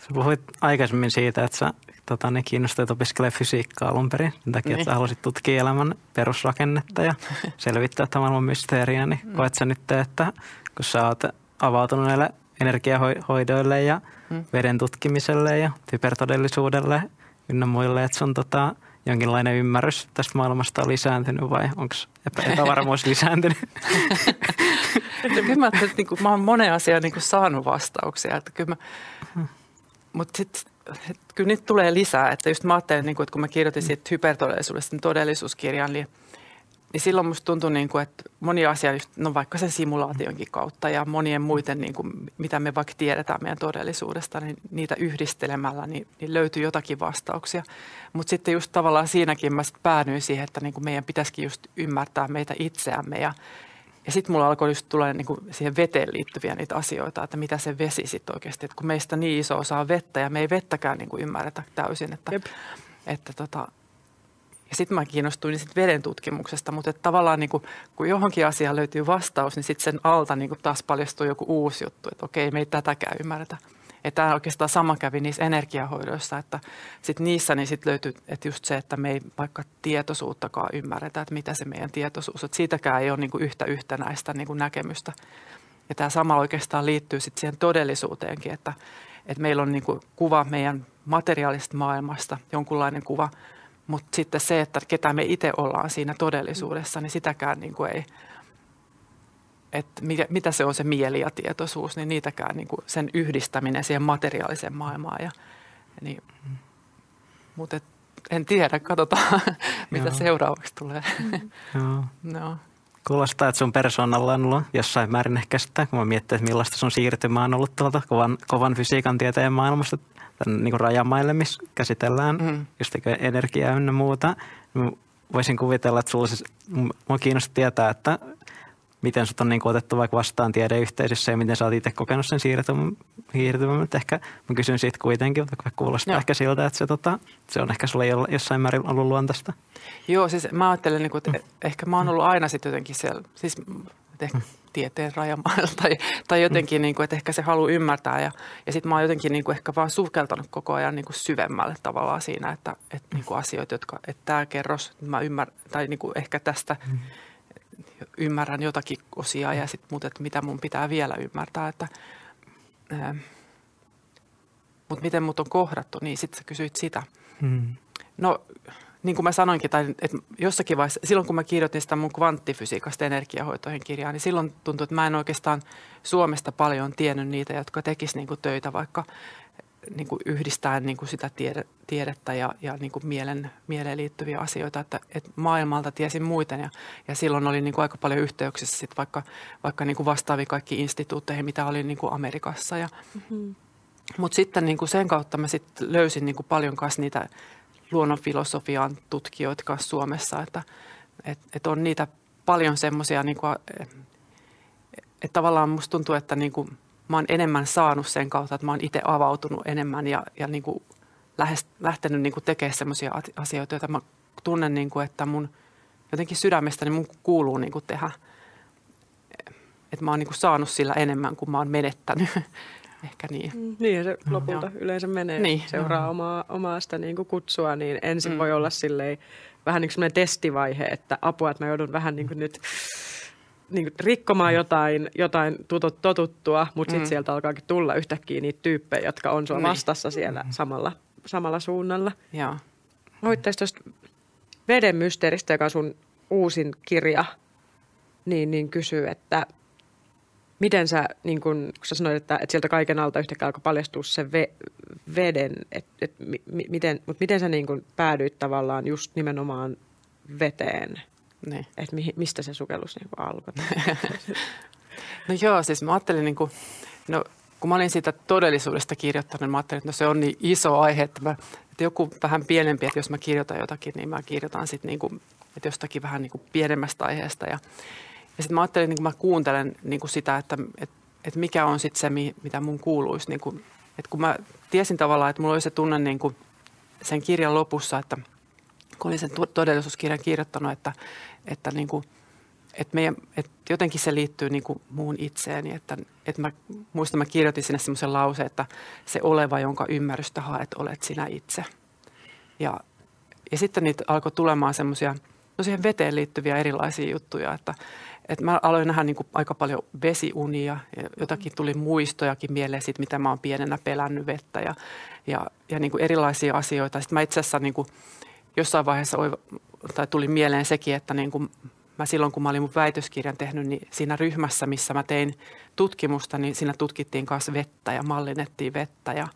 Sä puhuit aikaisemmin siitä, että sä tota, ne kiinnostuit opiskelemaan fysiikkaa alun perin. Sen takia, niin. että halusit tutkia elämän perusrakennetta ja *laughs* selvittää tämän maailman mysteeriä. Niin mm. koet sä nyt, että kun sä oot avautunut näille energiahoidoille ja mm. veden tutkimiselle ja hypertodellisuudelle ynnä muille, että sun tota, jonkinlainen ymmärrys tästä maailmasta on lisääntynyt vai onko epävarmuus *laughs* lisääntynyt? kyllä mä, että niin kuin, mä oon monen asian niin kuin saanut vastauksia. Että kyllä mä, mm. Mutta sitten kyllä niitä tulee lisää. Että just mä ajattelen, niin kuin, että kun mä kirjoitin siitä hypertodellisuudesta todellisuuskirjan, niin, niin silloin musta tuntui, niin kuin, että moni asia, no vaikka sen simulaationkin kautta ja monien muiden, niin kuin, mitä me vaikka tiedetään meidän todellisuudesta, niin niitä yhdistelemällä niin, niin löytyy jotakin vastauksia. Mutta sitten just tavallaan siinäkin mä sitten päädyin siihen, että niin kuin meidän pitäisikin just ymmärtää meitä itseämme ja ja sitten mulla alkoi just tulla niin kuin siihen veteen liittyviä niitä asioita, että mitä se vesi sitten oikeasti. Että kun meistä niin iso osa on vettä ja me ei vettäkään niin kuin ymmärretä täysin. Että, Jep. että tota, ja sitten mä kiinnostuin sit veden tutkimuksesta, mutta että tavallaan niin kuin, kun johonkin asiaan löytyy vastaus, niin sitten sen alta niin kuin taas paljastuu joku uusi juttu, että okei, me ei tätäkään ymmärretä. Ja tämä oikeastaan sama kävi niissä energiahoidoissa, että sit niissä niin sit löytyy että just se, että me ei vaikka tietoisuuttakaan ymmärretä, että mitä se meidän tietoisuus on. Siitäkään ei ole niin kuin yhtä yhtenäistä niin kuin näkemystä. Ja tämä sama oikeastaan liittyy sitten siihen todellisuuteenkin, että, että meillä on niin kuin kuva meidän materiaalista maailmasta, jonkunlainen kuva, mutta sitten se, että ketä me itse ollaan siinä todellisuudessa, niin sitäkään niin kuin ei – että mikä, mitä se on se mieli ja tietoisuus, niin niitäkään niin kuin sen yhdistäminen siihen materiaaliseen maailmaan. Ja, niin, mutta et, en tiedä, katsotaan *laughs* mitä Joo. seuraavaksi tulee. *laughs* Joo. no. Kuulostaa, että sun persoonalla on ollut jossain määrin ehkä sitä, kun mä mietin, että millaista sun siirtymä on ollut tuolta kovan, kovan fysiikan tieteen maailmasta tänne niin kuin rajamaille, missä käsitellään mm. just energiaa ynnä muuta. Voisin kuvitella, että sulla siis, mua kiinnostaa tietää, että miten sut on niin otettu vaikka vastaan tiedeyhteisössä ja miten sä oot itse kokenut sen siirtymän, siirtymän. Mutta ehkä mä kysyn siitä kuitenkin, vaikka kuulostaa Joo. ehkä siltä, että se, tota, se on ehkä sulle jossain määrin ollut luontaista. Joo, siis mä ajattelen, niin kuin, että mm. ehkä mä oon ollut aina sitten jotenkin siellä, siis ehkä mm. tieteen rajamailla tai, tai jotenkin, mm. niin kuin, että ehkä se haluaa ymmärtää. Ja, ja sitten mä oon jotenkin niin kuin ehkä vaan sukeltanut koko ajan niin kuin syvemmälle tavallaan siinä, että, että niin kuin asioita, jotka, että tämä kerros, mä ymmärrän, tai niin kuin ehkä tästä mm ymmärrän jotakin osia ja sitten mutta mitä mun pitää vielä ymmärtää. Että, ää, mutta miten mut on kohdattu, niin sitten sä kysyit sitä. Hmm. No niin kuin mä sanoinkin, tai että jossakin vaiheessa, silloin kun mä kirjoitin sitä mun kvanttifysiikasta energiahoitoihin kirjaa, niin silloin tuntui, että mä en oikeastaan Suomesta paljon tiennyt niitä, jotka tekisivät niin töitä vaikka niin kuin yhdistäen niin kuin sitä tiede, tiedettä ja, ja niin kuin mielen, mieleen liittyviä asioita, että, että maailmalta tiesin muuten ja, ja silloin oli niin kuin aika paljon yhteyksissä sit vaikka, vaikka niin kuin kaikki instituutteihin, mitä oli niin kuin Amerikassa. Ja, mm-hmm. Mutta sitten niin kuin sen kautta mä sit löysin niin kuin paljon kanssa niitä luonnonfilosofian tutkijoita kanssa Suomessa, että et, et on niitä paljon semmoisia, niin että et tavallaan musta tuntuu, että niin kuin – mä oon enemmän saanut sen kautta, että mä oon itse avautunut enemmän ja, ja niin kuin lähes, lähtenyt niin kuin tekemään sellaisia asioita, joita mä tunnen, niin kuin, että mun jotenkin sydämestäni mun kuuluu niin kuin tehdä. Että mä oon niin kuin saanut sillä enemmän kuin mä oon menettänyt. *laughs* Ehkä niin. Mm, niin se lopulta mm. yleensä menee. Niin. Seuraa mm. omaa, omaa sitä niin kuin kutsua, niin ensin mm. voi olla silleen vähän niin kuin testivaihe, että apua, että mä joudun vähän niin kuin nyt niin kuin rikkomaan jotain, jotain totuttua, mutta sitten mm. sieltä alkaakin tulla yhtäkkiä niitä tyyppejä, jotka on sua niin. vastassa siellä mm. samalla, samalla suunnalla. Joo. Voittaisi tuosta Veden mysteeristä, joka on sun uusin kirja, niin, niin kysyy, että miten sä, niin kun, kun sä sanoit, että, että sieltä kaiken alta yhtäkkiä alkoi paljastua se ve, veden, että et, mi, miten, mutta miten sä niin kun päädyit tavallaan just nimenomaan veteen – niin. Että mi, mistä se sukellus niin alkoi? *laughs* no joo, siis mä ajattelin, niin kuin, no, kun mä olin siitä todellisuudesta kirjoittanut, niin mä ajattelin, että no se on niin iso aihe, että, mä, että joku vähän pienempi, että jos mä kirjoitan jotakin, niin mä kirjoitan sitten niin kuin, että jostakin vähän niin kuin pienemmästä aiheesta. Ja, ja sitten mä ajattelin, niin kun mä kuuntelen niin kuin sitä, että, että, että mikä on sitten se, mitä mun kuuluisi. Niin kuin, että kun mä tiesin tavallaan, että mulla oli se tunne niin kuin sen kirjan lopussa, että kun olin sen todellisuuskirjan kirjoittanut, että, että, niin kuin, että, meidän, että jotenkin se liittyy niin kuin muun itseeni. Että, että mä muistan, mä kirjoitin sinne semmoisen lauseen, että se oleva, jonka ymmärrystä haet, olet sinä itse. Ja, ja sitten niitä alkoi tulemaan semmoisia – no siihen veteen liittyviä erilaisia juttuja, että, että mä aloin nähdä niin aika paljon vesiunia ja jotakin tuli muistojakin mieleen siitä, mitä mä oon pienenä pelännyt vettä ja, ja, ja niin erilaisia asioita. Sitten mä itse asiassa niin kuin jossain vaiheessa tai tuli mieleen sekin, että niin kuin mä silloin, kun mä olin mun väitöskirjan tehnyt, niin siinä ryhmässä, missä mä tein tutkimusta, niin siinä tutkittiin myös vettä ja mallinnettiin vettä ja,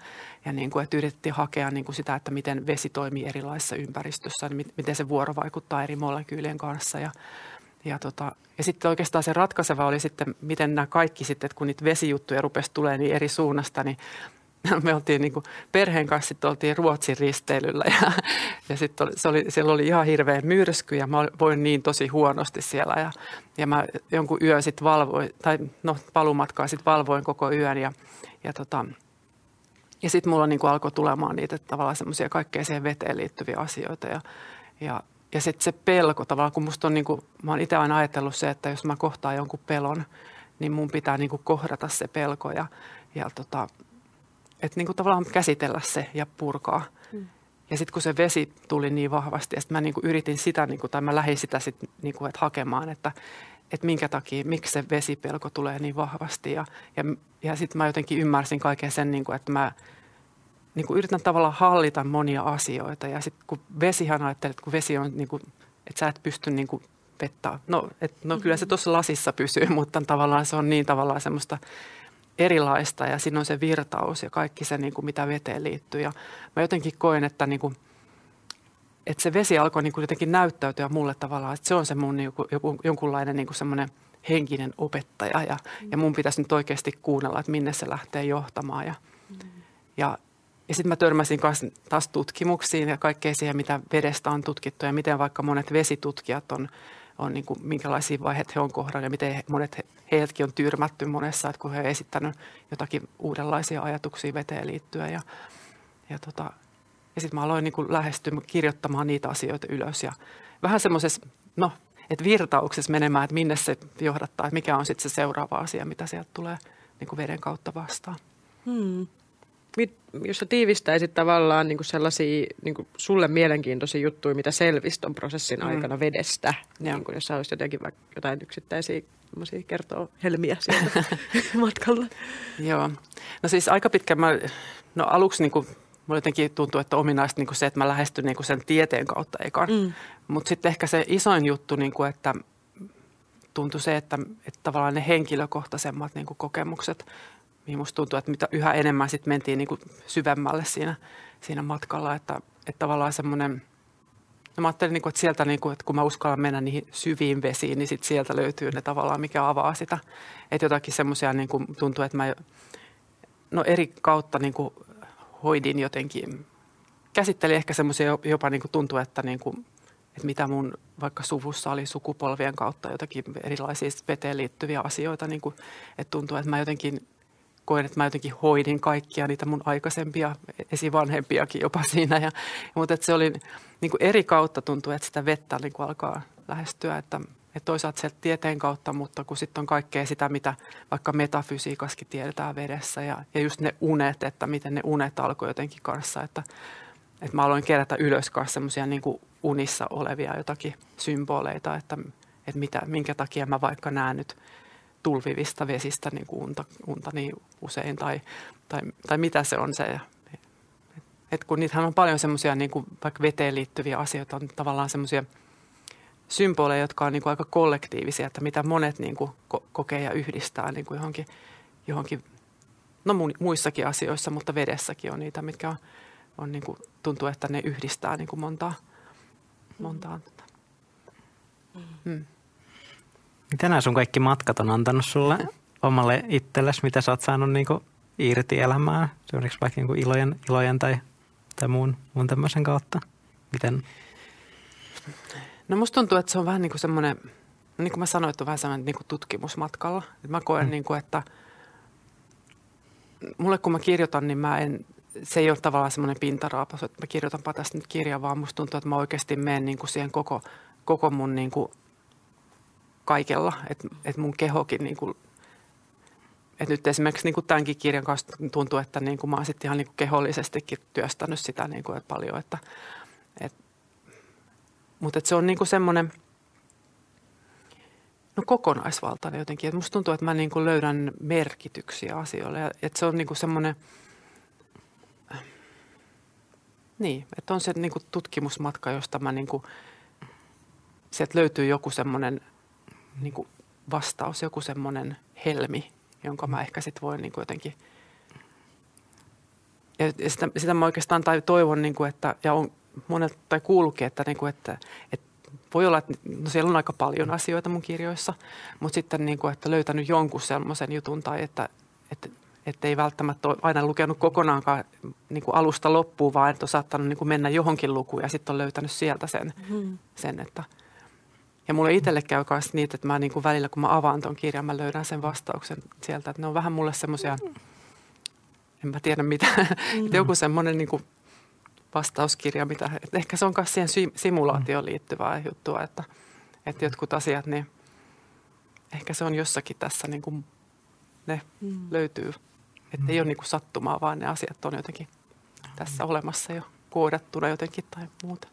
ja niin kuin, että yritettiin hakea niin kuin sitä, että miten vesi toimii erilaisissa ympäristössä, niin miten se vuoro vaikuttaa eri molekyylien kanssa ja ja, tota, ja sitten oikeastaan se ratkaiseva oli sitten, miten nämä kaikki sitten, että kun niitä vesijuttuja rupesi tulemaan niin eri suunnasta, niin *laughs* me oltiin niin kuin perheen kanssa sitten oltiin Ruotsin risteilyllä ja, ja sitten se oli, siellä oli ihan hirveä myrsky ja mä voin niin tosi huonosti siellä ja, ja mä jonkun yön sitten valvoin, tai no palumatkaa sitten valvoin koko yön ja, ja tota, ja sitten mulla niin kuin alkoi tulemaan niitä tavallaan semmoisia kaikkea siihen veteen liittyviä asioita ja, ja, ja sitten se pelko tavallaan, kun musta on niin kuin, mä oon itse aina ajatellut se, että jos mä kohtaan jonkun pelon, niin mun pitää niin kuin kohdata se pelko ja, ja tota, että niin kuin tavallaan käsitellä se ja purkaa. Mm. Ja sitten kun se vesi tuli niin vahvasti, että mä niin kuin yritin sitä, niin kuin, tai mä lähdin sitä sit, niin kuin, että hakemaan, että, että minkä takia, miksi se vesipelko tulee niin vahvasti. Ja, ja, ja sitten mä jotenkin ymmärsin kaiken sen, niin kuin, että mä niin kuin yritän tavallaan hallita monia asioita. Ja sitten kun vesihän ajattelee, että kun vesi on, niin kuin, että sä et pysty niin kuin vettä, no, et, no kyllä se mm-hmm. tuossa lasissa pysyy, *laughs* mutta tavallaan se on niin tavallaan semmoista erilaista ja siinä on se virtaus ja kaikki se, niin kuin mitä veteen liittyy. Ja mä jotenkin koen, että, niin kuin, että se vesi alkoi niin kuin jotenkin näyttäytyä mulle tavallaan, että se on se mun niin kuin, joku, jonkunlainen niin kuin semmoinen henkinen opettaja ja, mm. ja mun pitäisi nyt oikeasti kuunnella, että minne se lähtee johtamaan. Ja, mm. ja, ja sitten mä törmäsin taas tutkimuksiin ja kaikkea siihen, mitä vedestä on tutkittu ja miten vaikka monet vesitutkijat on – on niin kuin, minkälaisia vaiheita he on kohdannut ja miten monet he, heidätkin on tyrmätty monessa, että kun he ovat esittänyt jotakin uudenlaisia ajatuksia veteen liittyen. Ja, ja, tota, ja sitten mä aloin niin kuin lähestyä kirjoittamaan niitä asioita ylös ja vähän semmoisessa, no, että virtauksessa menemään, että minne se johdattaa, että mikä on sitten se seuraava asia, mitä sieltä tulee niin kuin veden kautta vastaan. Hmm jos sä tiivistäisit tavallaan niin kuin sellaisia niin kuin sulle mielenkiintoisia juttuja, mitä selvisi ton prosessin mm. aikana vedestä, niin kuin jos sä olisit jotenkin vaikka jotain yksittäisiä kertoo helmiä sieltä *laughs* matkalla. Joo. No siis aika pitkä, mä, no aluksi niin kuin, mulla jotenkin tuntuu, että ominaista niin kuin se, että mä lähestyn niin kuin sen tieteen kautta ekan. Mm. Mutta sitten ehkä se isoin juttu, niin kuin, että tuntui se, että, että tavallaan ne henkilökohtaisemmat niin kuin kokemukset mihin musta tuntuu, että mitä yhä enemmän sitten mentiin niin kuin syvemmälle siinä, siinä matkalla, että, että tavallaan semmoinen, no mä ajattelin, niin kuin, että sieltä, niin että kun mä uskallan mennä niihin syviin vesiin, niin sit sieltä löytyy ne tavallaan, mikä avaa sitä. Että jotakin semmoisia niin tuntuu, että mä no eri kautta niin kuin hoidin jotenkin, käsittelin ehkä semmoisia jopa niin kuin tuntuu, että niin kuin, että mitä mun vaikka suvussa oli sukupolvien kautta jotakin erilaisia veteen liittyviä asioita, niin kuin, että tuntuu, että mä jotenkin koen, että mä jotenkin hoidin kaikkia niitä mun aikaisempia esivanhempiakin jopa siinä. Ja, mutta että se oli niin kuin eri kautta tuntuu, että sitä vettä niin kuin alkaa lähestyä, että, että toisaalta sieltä tieteen kautta, mutta kun sitten on kaikkea sitä, mitä vaikka metafysiikaskin tiedetään vedessä ja, ja just ne unet, että miten ne unet alkoi jotenkin kanssa, että, että mä aloin kerätä ylös kanssa semmoisia niin unissa olevia jotakin symboleita, että, että mitä, minkä takia mä vaikka näen nyt – tulvivista vesistä niin kuin unta, unta niin usein tai, tai, tai mitä se on se. Et kun niitähän on paljon semmoisia niin kuin vaikka veteen liittyviä asioita, on tavallaan semmoisia symboleja, jotka on niin kuin aika kollektiivisia, että mitä monet niin kuin ko- kokee ja yhdistää niin kuin johonkin, johonkin, no muissakin asioissa, mutta vedessäkin on niitä, mitkä on, on niin kuin, tuntuu, että ne yhdistää niin kuin montaa, montaa. Mm. Mitä nämä sun kaikki matkat on antanut sulle omalle itsellesi? Mitä sä oot saanut niin kuin irti elämää? Esimerkiksi vaikka niin kuin ilojen, ilojen tai, tai muun, muun tämmöisen kautta? Miten? No musta tuntuu, että se on vähän niin kuin semmoinen, niin kuin mä sanoin, että on vähän semmoinen niin kuin tutkimusmatkalla. Mä koen, mm. niin kuin, että mulle kun mä kirjoitan, niin mä en se ei ole tavallaan semmoinen pintaraapaus, että mä kirjoitanpa tästä nyt kirjaa, vaan musta tuntuu, että mä oikeasti menen niin kuin siihen koko, koko mun niin kuin kaikella, että, että mun kehokin niin kuin, että nyt esimerkiksi niin kuin tämänkin kirjan kanssa tuntuu, että niin kuin mä oon sitten ihan niin kuin kehollisestikin työstänyt sitä niin kuin, että paljon, että, että mutta että se on niin kuin semmoinen – no kokonaisvaltainen jotenkin. Et musta tuntuu, että mä niin kuin löydän merkityksiä asioille. Että se on niin kuin semmoinen, niin, että on se niin kuin tutkimusmatka, josta mä niin kuin, sieltä löytyy joku semmoinen niin kuin vastaus, joku semmoinen helmi, jonka mä ehkä sitten voin niin kuin jotenkin ja sitä, sitä mä oikeastaan tai toivon, niin kuin, että, ja on monet, tai kuulukin, että, niin kuin, että, että voi olla, että no siellä on aika paljon asioita mun kirjoissa, mutta sitten niin kuin, että löytänyt jonkun semmoisen jutun tai että, että, että ei välttämättä ole aina lukenut kokonaankaan niin kuin alusta loppuun, vaan että on saattanut niin kuin mennä johonkin lukuun ja sitten on löytänyt sieltä sen, mm. sen että ja mulle itselle käy myös niitä, että mä niin kuin välillä kun mä avaan ton kirjan, mä löydän sen vastauksen sieltä, että ne on vähän mulle semmoisia, en mä tiedä mitä, *laughs* mm. joku semmoinen niin kuin vastauskirja, mitä, että ehkä se on myös siihen simulaatioon liittyvää juttua, että, että jotkut asiat, niin ehkä se on jossakin tässä niin kuin ne mm. löytyy. Että ei ole niin kuin sattumaa, vaan ne asiat on jotenkin tässä olemassa jo koodattuna jotenkin tai muuta.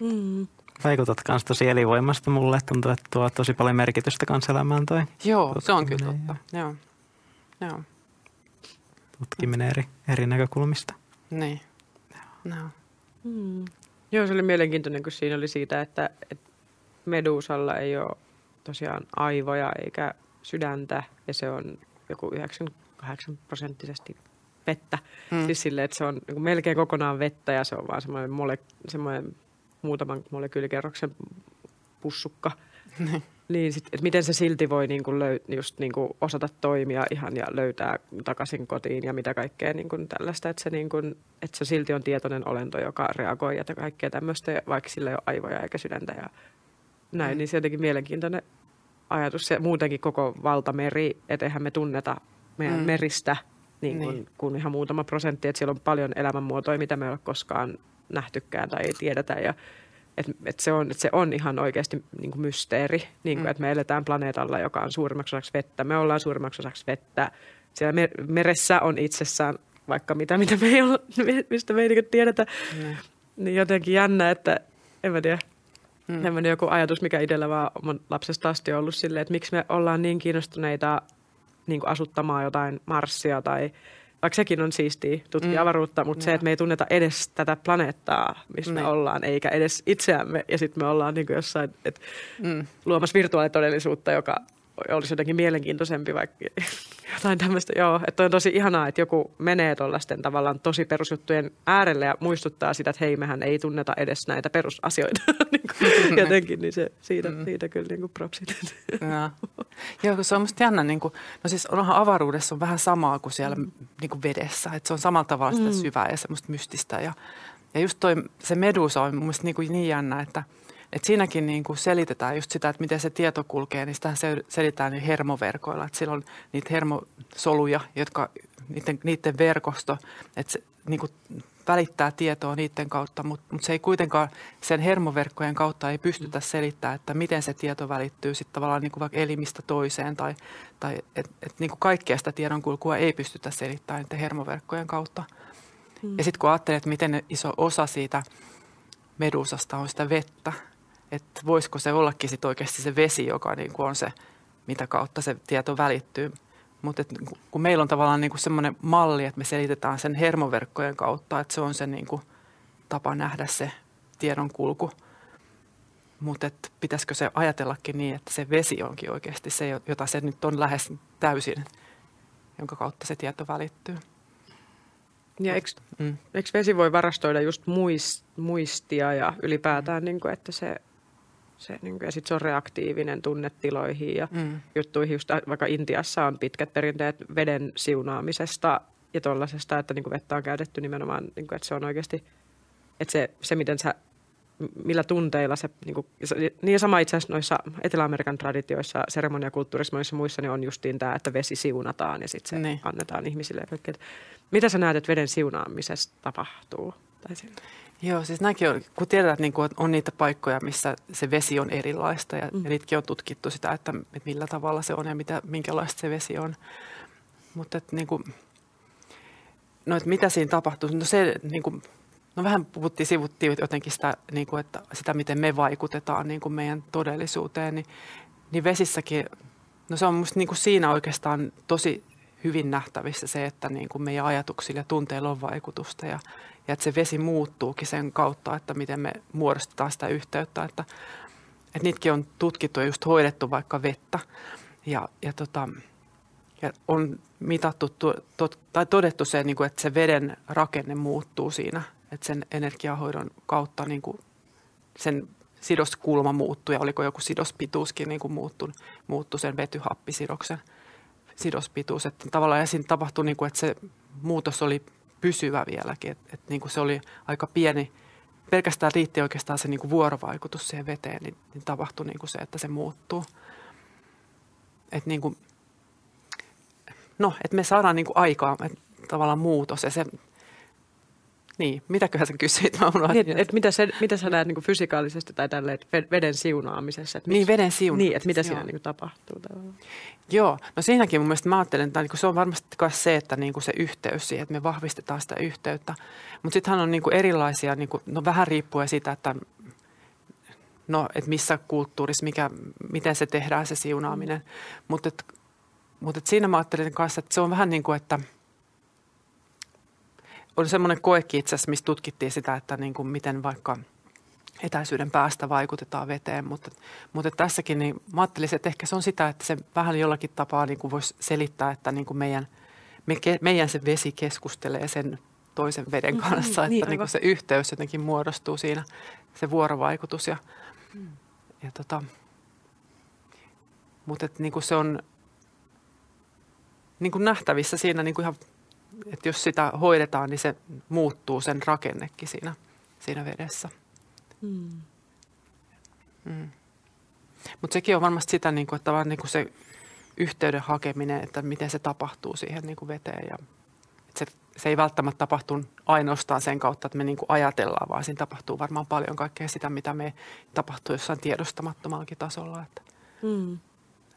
Mm. Vaikutat myös tosi elinvoimasta mulle. Tuntuu, että tuo tosi paljon merkitystä kanselämään toi. Joo, se on kyllä totta. Joo. Joo. Tutkiminen eri, eri näkökulmista. Niin. No. Hmm. Joo, se oli mielenkiintoinen, kun siinä oli siitä, että, että medusalla ei ole tosiaan aivoja eikä sydäntä ja se on joku 98 prosenttisesti vettä. Hmm. Siis silleen, että se on niin melkein kokonaan vettä ja se on vaan semmoinen, mole, semmoinen muutaman molekyylikerroksen pussukka. Niin. Niin, sit, että miten se silti voi niin kuin löy, just niin kuin osata toimia ihan ja löytää takaisin kotiin ja mitä kaikkea niin kuin tällaista, että se, niin kuin, että se silti on tietoinen olento, joka reagoi ja kaikkea tämmöistä, vaikka sillä ei ole aivoja eikä sydäntä ja näin, mm. niin se on jotenkin mielenkiintoinen ajatus. Se muutenkin koko valtameri, että eihän me tunneta meidän mm. meristä niin kuin, niin. kuin ihan muutama prosentti, että siellä on paljon elämänmuotoja, mitä me ei ole koskaan nähtykään tai ei tiedetä ja että et se, on, et se on ihan oikeasti niin kuin mysteeri, niin kuin, mm. että me eletään planeetalla, joka on suurimmaksi osaksi vettä. Me ollaan suurimmaksi osaksi vettä. Siellä meressä on itsessään vaikka mitä, mitä me ei ole, mistä me ei niin tiedetä. Mm. Niin jotenkin jännä, että en mä tiedä. Mm. joku ajatus, mikä itsellä vaan mun lapsesta asti on ollut silleen, että miksi me ollaan niin kiinnostuneita niin kuin asuttamaan jotain Marsia tai vaikka sekin on siistiä tutkia mm. avaruutta, mutta ja. se, että me ei tunneta edes tätä planeettaa, missä me niin. ollaan, eikä edes itseämme. Ja sitten me ollaan niin jossain et, mm. luomassa virtuaalitodellisuutta, joka olisi jotenkin mielenkiintoisempi vaikka *laughs* jotain tämmöistä. Joo, että on tosi ihanaa, että joku menee tuollaisten tavallaan tosi perusjuttujen äärelle ja muistuttaa sitä, että hei, mehän ei tunneta edes näitä perusasioita. *laughs* niin kuin, jotenkin, niin se, siitä, mm. siitä kyllä niin kuin propsit. Ja. Joo, se on musta jännä. Niin kuin, no siis onhan avaruudessa on vähän samaa kuin siellä mm. niin kuin vedessä. Että se on samalla tavalla sitä mm. syvää ja semmoista mystistä. Ja, ja just toi, se medusa on mun mielestä niin, kuin niin jännä, että – et siinäkin niin kuin selitetään just sitä, että miten se tieto kulkee, niin sitä selitetään niin hermoverkoilla. Että sillä on niitä hermosoluja, jotka, niiden, niiden verkosto, että se niin kuin välittää tietoa niiden kautta, mutta, mutta se ei kuitenkaan sen hermoverkkojen kautta ei pystytä selittämään, että miten se tieto välittyy sitten tavallaan niin kuin vaikka elimistä toiseen tai, tai että et niin kuin kaikkea sitä tiedonkulkua ei pystytä selittämään niiden hermoverkkojen kautta. Hmm. Ja sitten kun ajattelee, että miten iso osa siitä medusasta on sitä vettä, että voisiko se ollakin sit oikeasti se vesi, joka niin kuin on se, mitä kautta se tieto välittyy. Mutta kun meillä on tavallaan niin semmoinen malli, että me selitetään sen hermoverkkojen kautta, että se on se niin kuin tapa nähdä se tiedon kulku. Mutta pitäisikö se ajatellakin niin, että se vesi onkin oikeasti se, jota se nyt on lähes täysin, jonka kautta se tieto välittyy. Ja eikö, mm. eikö vesi voi varastoida just muistia ja ylipäätään, niin kuin, että se se, niin kuin, ja sitten se on reaktiivinen tunnetiloihin ja mm. juttuihin. Just, vaikka Intiassa on pitkät perinteet veden siunaamisesta ja tuollaisesta, että niin kuin vettä on käytetty nimenomaan, niin kuin, että se on oikeasti, että se, se miten sä millä tunteilla se, niin, kuin, niin sama itse asiassa noissa Etelä-Amerikan traditioissa, seremoniakulttuurissa, monissa muissa niin on justiin tämä, että vesi siunataan ja sitten se niin. annetaan ihmisille. Mitä sä näet, että veden siunaamisessa tapahtuu? Tai Joo, siis nämäkin on, kun tiedät, että niin kuin on niitä paikkoja, missä se vesi on erilaista ja, mm. ja niitäkin on tutkittu sitä, että, että millä tavalla se on ja mitä, minkälaista se vesi on. Mutta että niin kuin, no, että mitä siinä tapahtuu? No se, niin kuin, no vähän puhuttiin, sivuttiin jotenkin sitä, niin kuin, että sitä, miten me vaikutetaan niin kuin meidän todellisuuteen, niin, niin vesissäkin, no se on musta niin kuin siinä oikeastaan tosi hyvin nähtävissä se, että niin kuin meidän ajatuksilla ja tunteilla on vaikutusta ja, ja että se vesi muuttuukin sen kautta, että miten me muodostetaan sitä yhteyttä, että, että niitäkin on tutkittu ja just hoidettu vaikka vettä. Ja, ja, tota, ja on mitattu to, tai todettu se, niin kuin, että se veden rakenne muuttuu siinä, että sen energiahoidon kautta niin kuin sen sidoskulma muuttuu ja oliko joku sidospituuskin niin kuin muuttu, muuttu sen vetyhappisidoksen sidospituus. Että tavallaan ja siinä tapahtui, niin kuin, että se muutos oli pysyvä vieläkin, että, että niin kuin se oli aika pieni. Pelkästään riitti oikeastaan se niin kuin vuorovaikutus siihen veteen, niin, niin tapahtui niin kuin se, että se muuttuu. Että niin kuin, no, että me saadaan niin kuin aikaa, että tavallaan muutos ja se niin, mitäköhän sä kysyit? Mä niin, et, et mitä, se, mitä sä näet niin fysikaalisesti tai tälle, että veden siunaamisessa? Että niin, veden siunaamisessa. Niin, että mitä siinä niin tapahtuu tavallaan. Joo, no siinäkin mun mielestä mä ajattelen, että niin se on varmasti se, että niin se yhteys siihen, että me vahvistetaan sitä yhteyttä. Mutta sittenhän on niin erilaisia, niin kuin, no vähän riippuen siitä, että no, että missä kulttuurissa, mikä, miten se tehdään se siunaaminen. Mutta mut siinä mä ajattelen kanssa, että se on vähän niin kuin, että – on semmoinen koekin itse asiassa, missä tutkittiin sitä, että niin kuin miten vaikka etäisyyden päästä vaikutetaan veteen, mutta, mutta tässäkin niin mä ajattelisin, että ehkä se on sitä, että se vähän jollakin tapaa niin kuin voisi selittää, että niin kuin meidän, me, meidän se vesi keskustelee sen toisen veden mm-hmm. kanssa, mm, että niin, niin kuin se yhteys jotenkin muodostuu siinä, se vuorovaikutus ja, mm. ja tota, mutta että niin kuin se on niin kuin nähtävissä siinä niin kuin ihan että jos sitä hoidetaan, niin se muuttuu sen rakennekin siinä, siinä vedessä. Mm. Mm. Mutta sekin on varmasti sitä, niin kuin, että vaan niin kuin se yhteyden hakeminen, että miten se tapahtuu siihen niin kuin veteen. Ja, että se, se ei välttämättä tapahtu ainoastaan sen kautta, että me niin kuin ajatellaan, vaan siinä tapahtuu varmaan paljon kaikkea sitä, mitä me tapahtuu jossain tiedostamattomallakin tasolla, että, mm.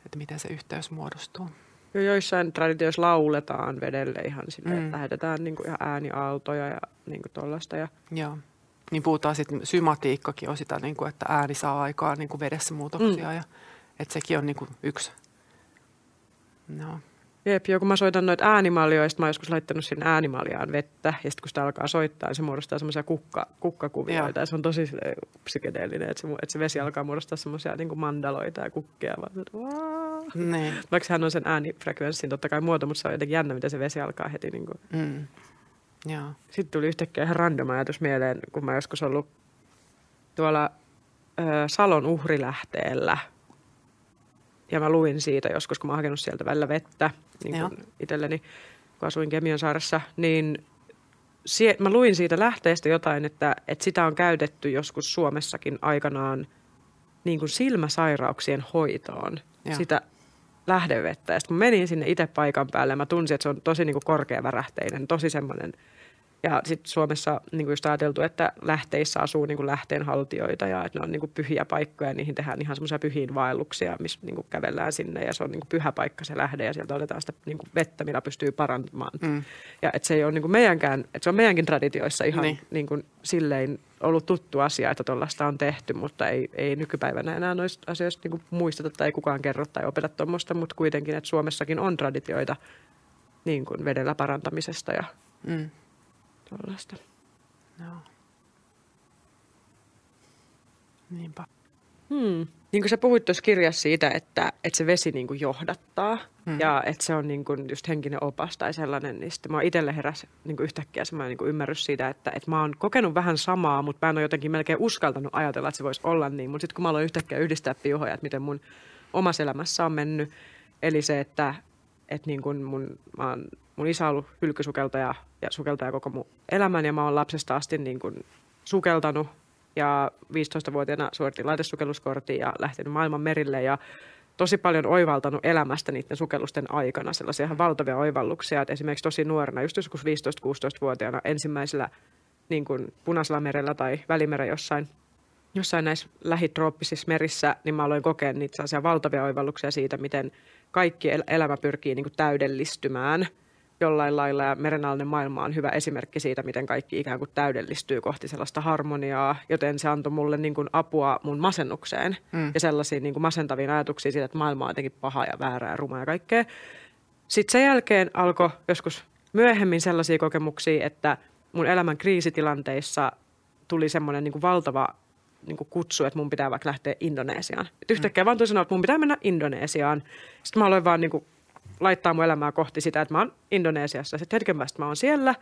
että miten se yhteys muodostuu. Jo joissain traditioissa lauletaan vedelle ihan sille, mm. että lähetetään niin kuin ihan ääniaaltoja ja niin kuin tollaista. Ja... Joo. Niin puhutaan sitten, symatiikkakin on sitä, niin kuin, että ääni saa aikaan niin kuin vedessä muutoksia mm. ja että sekin on niin kuin yksi. No. Jep, jo kun mä soitan noita äänimaljoista, mä oon joskus laittanut sinne äänimaljaan vettä, ja sitten kun sitä alkaa soittaa, niin se muodostaa semmoisia kukka, kukkakuvioita, ja se on tosi psykedeellinen, että se, että se vesi alkaa muodostaa semmoisia niin mandaloita ja kukkia, vaan, niin. Vaikka hän on sen äänifrekvenssin totta kai muoto, mutta se on jotenkin jännä, miten se vesi alkaa heti. Niin kuin. Mm. Joo. Sitten tuli yhtäkkiä ihan random ajatus mieleen, kun mä joskus ollut tuolla ö, Salon uhrilähteellä – ja mä luin siitä joskus, kun mä oon hakenut sieltä välillä vettä niin kuin itselleni, kun asuin Kemion saaressa, niin sie, mä luin siitä lähteestä jotain, että, että sitä on käytetty joskus Suomessakin aikanaan niin kuin silmäsairauksien hoitoon. Joo. Sitä lähdevettä. Ja sitten kun menin sinne itse paikan päälle, mä tunsin, että se on tosi niin kuin korkeavärähteinen, tosi semmoinen – ja sitten Suomessa niin kuin just ajateltu, että lähteissä asuu niin kuin lähteenhaltijoita ja että ne on niin kuin pyhiä paikkoja ja niihin tehdään ihan semmoisia pyhiin vaelluksia, missä niin kuin kävellään sinne ja se on niin kuin pyhä paikka se lähde ja sieltä otetaan sitä niin kuin vettä, millä pystyy parantamaan. Mm. Ja että se ei ole niin kuin meidänkään, että se on meidänkin traditioissa ihan niin. Niin kuin silleen ollut tuttu asia, että tuollaista on tehty, mutta ei, ei nykypäivänä enää noista asioista niin kuin muisteta tai ei kukaan kerro tai opeta tuommoista, mutta kuitenkin, että Suomessakin on traditioita niin kuin vedellä parantamisesta ja mm tuollaista. Joo. Niinpä. Hmm. Niin kuin sä puhuit tuossa kirjassa siitä, että, että se vesi niin kuin johdattaa hmm. ja että se on niin kuin just henkinen opas tai sellainen, niin sitten mä itselle heräsi niin kuin yhtäkkiä semmoinen niin kuin ymmärrys siitä, että, että mä oon kokenut vähän samaa, mutta mä en ole jotenkin melkein uskaltanut ajatella, että se voisi olla niin. Mutta sitten kun mä aloin yhtäkkiä yhdistää piuhoja, että miten mun omassa elämässä on mennyt, eli se, että, että niin kuin mun, mä oon mun isä on ollut hylkysukeltaja ja sukeltaja koko mun elämän ja mä oon lapsesta asti niin kuin sukeltanut ja 15-vuotiaana suoritin laitesukelluskortin ja lähtenyt maailman merille ja tosi paljon oivaltanut elämästä niiden sukellusten aikana, sellaisia ihan valtavia oivalluksia, että esimerkiksi tosi nuorena, just joskus 15-16-vuotiaana ensimmäisellä niin kuin Punaisella merellä tai Välimeren jossain, jossain näissä lähitrooppisissa merissä, niin mä aloin kokea niitä valtavia oivalluksia siitä, miten kaikki elämä pyrkii niin kuin täydellistymään – jollain lailla ja merenalainen maailma on hyvä esimerkki siitä, miten kaikki ikään kuin täydellistyy kohti sellaista harmoniaa, joten se antoi mulle niin kuin apua mun masennukseen mm. ja sellaisiin niin kuin masentaviin ajatuksiin siitä, että maailma on jotenkin paha ja väärä ja ruma ja kaikkea. Sitten sen jälkeen alkoi joskus myöhemmin sellaisia kokemuksia, että mun elämän kriisitilanteissa tuli semmoinen niin kuin valtava niin kuin kutsu, että mun pitää vaikka lähteä Indonesiaan. Et yhtäkkiä mm. vaan tuli sanoa, että mun pitää mennä Indonesiaan. Sitten mä aloin vaan niin kuin laittaa mun elämää kohti sitä, että mä oon Indonesiassa. Sitten hetken päästä mä oon siellä.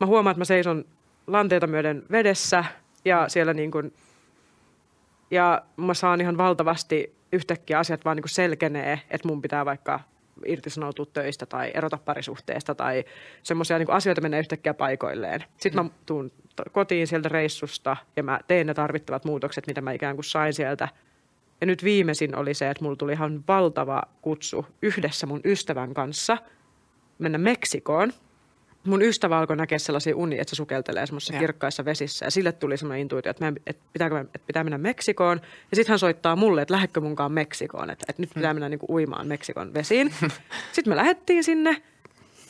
Mä huomaan, että mä seison lanteita myöden vedessä ja siellä niin kuin, ja mä saan ihan valtavasti yhtäkkiä asiat vaan niin kuin selkenee, että mun pitää vaikka irtisanoutua töistä tai erota parisuhteesta tai semmoisia niin asioita menee yhtäkkiä paikoilleen. Sitten mä tuun kotiin sieltä reissusta ja mä teen ne tarvittavat muutokset, mitä mä ikään kuin sain sieltä – ja nyt viimeisin oli se, että mulla tuli ihan valtava kutsu yhdessä mun ystävän kanssa mennä Meksikoon. Mun ystävä alkoi näkeä sellaisia unia, että se sukeltelee semmoisissa kirkkaissa vesissä. Ja sille tuli semmoinen intuitio, että, että, pitääkö, että pitää mennä Meksikoon. Ja sitten hän soittaa mulle, että lähdekö munkaan Meksikoon. Että, että nyt pitää mennä niin kuin uimaan Meksikon vesiin. *laughs* sitten me lähdettiin sinne.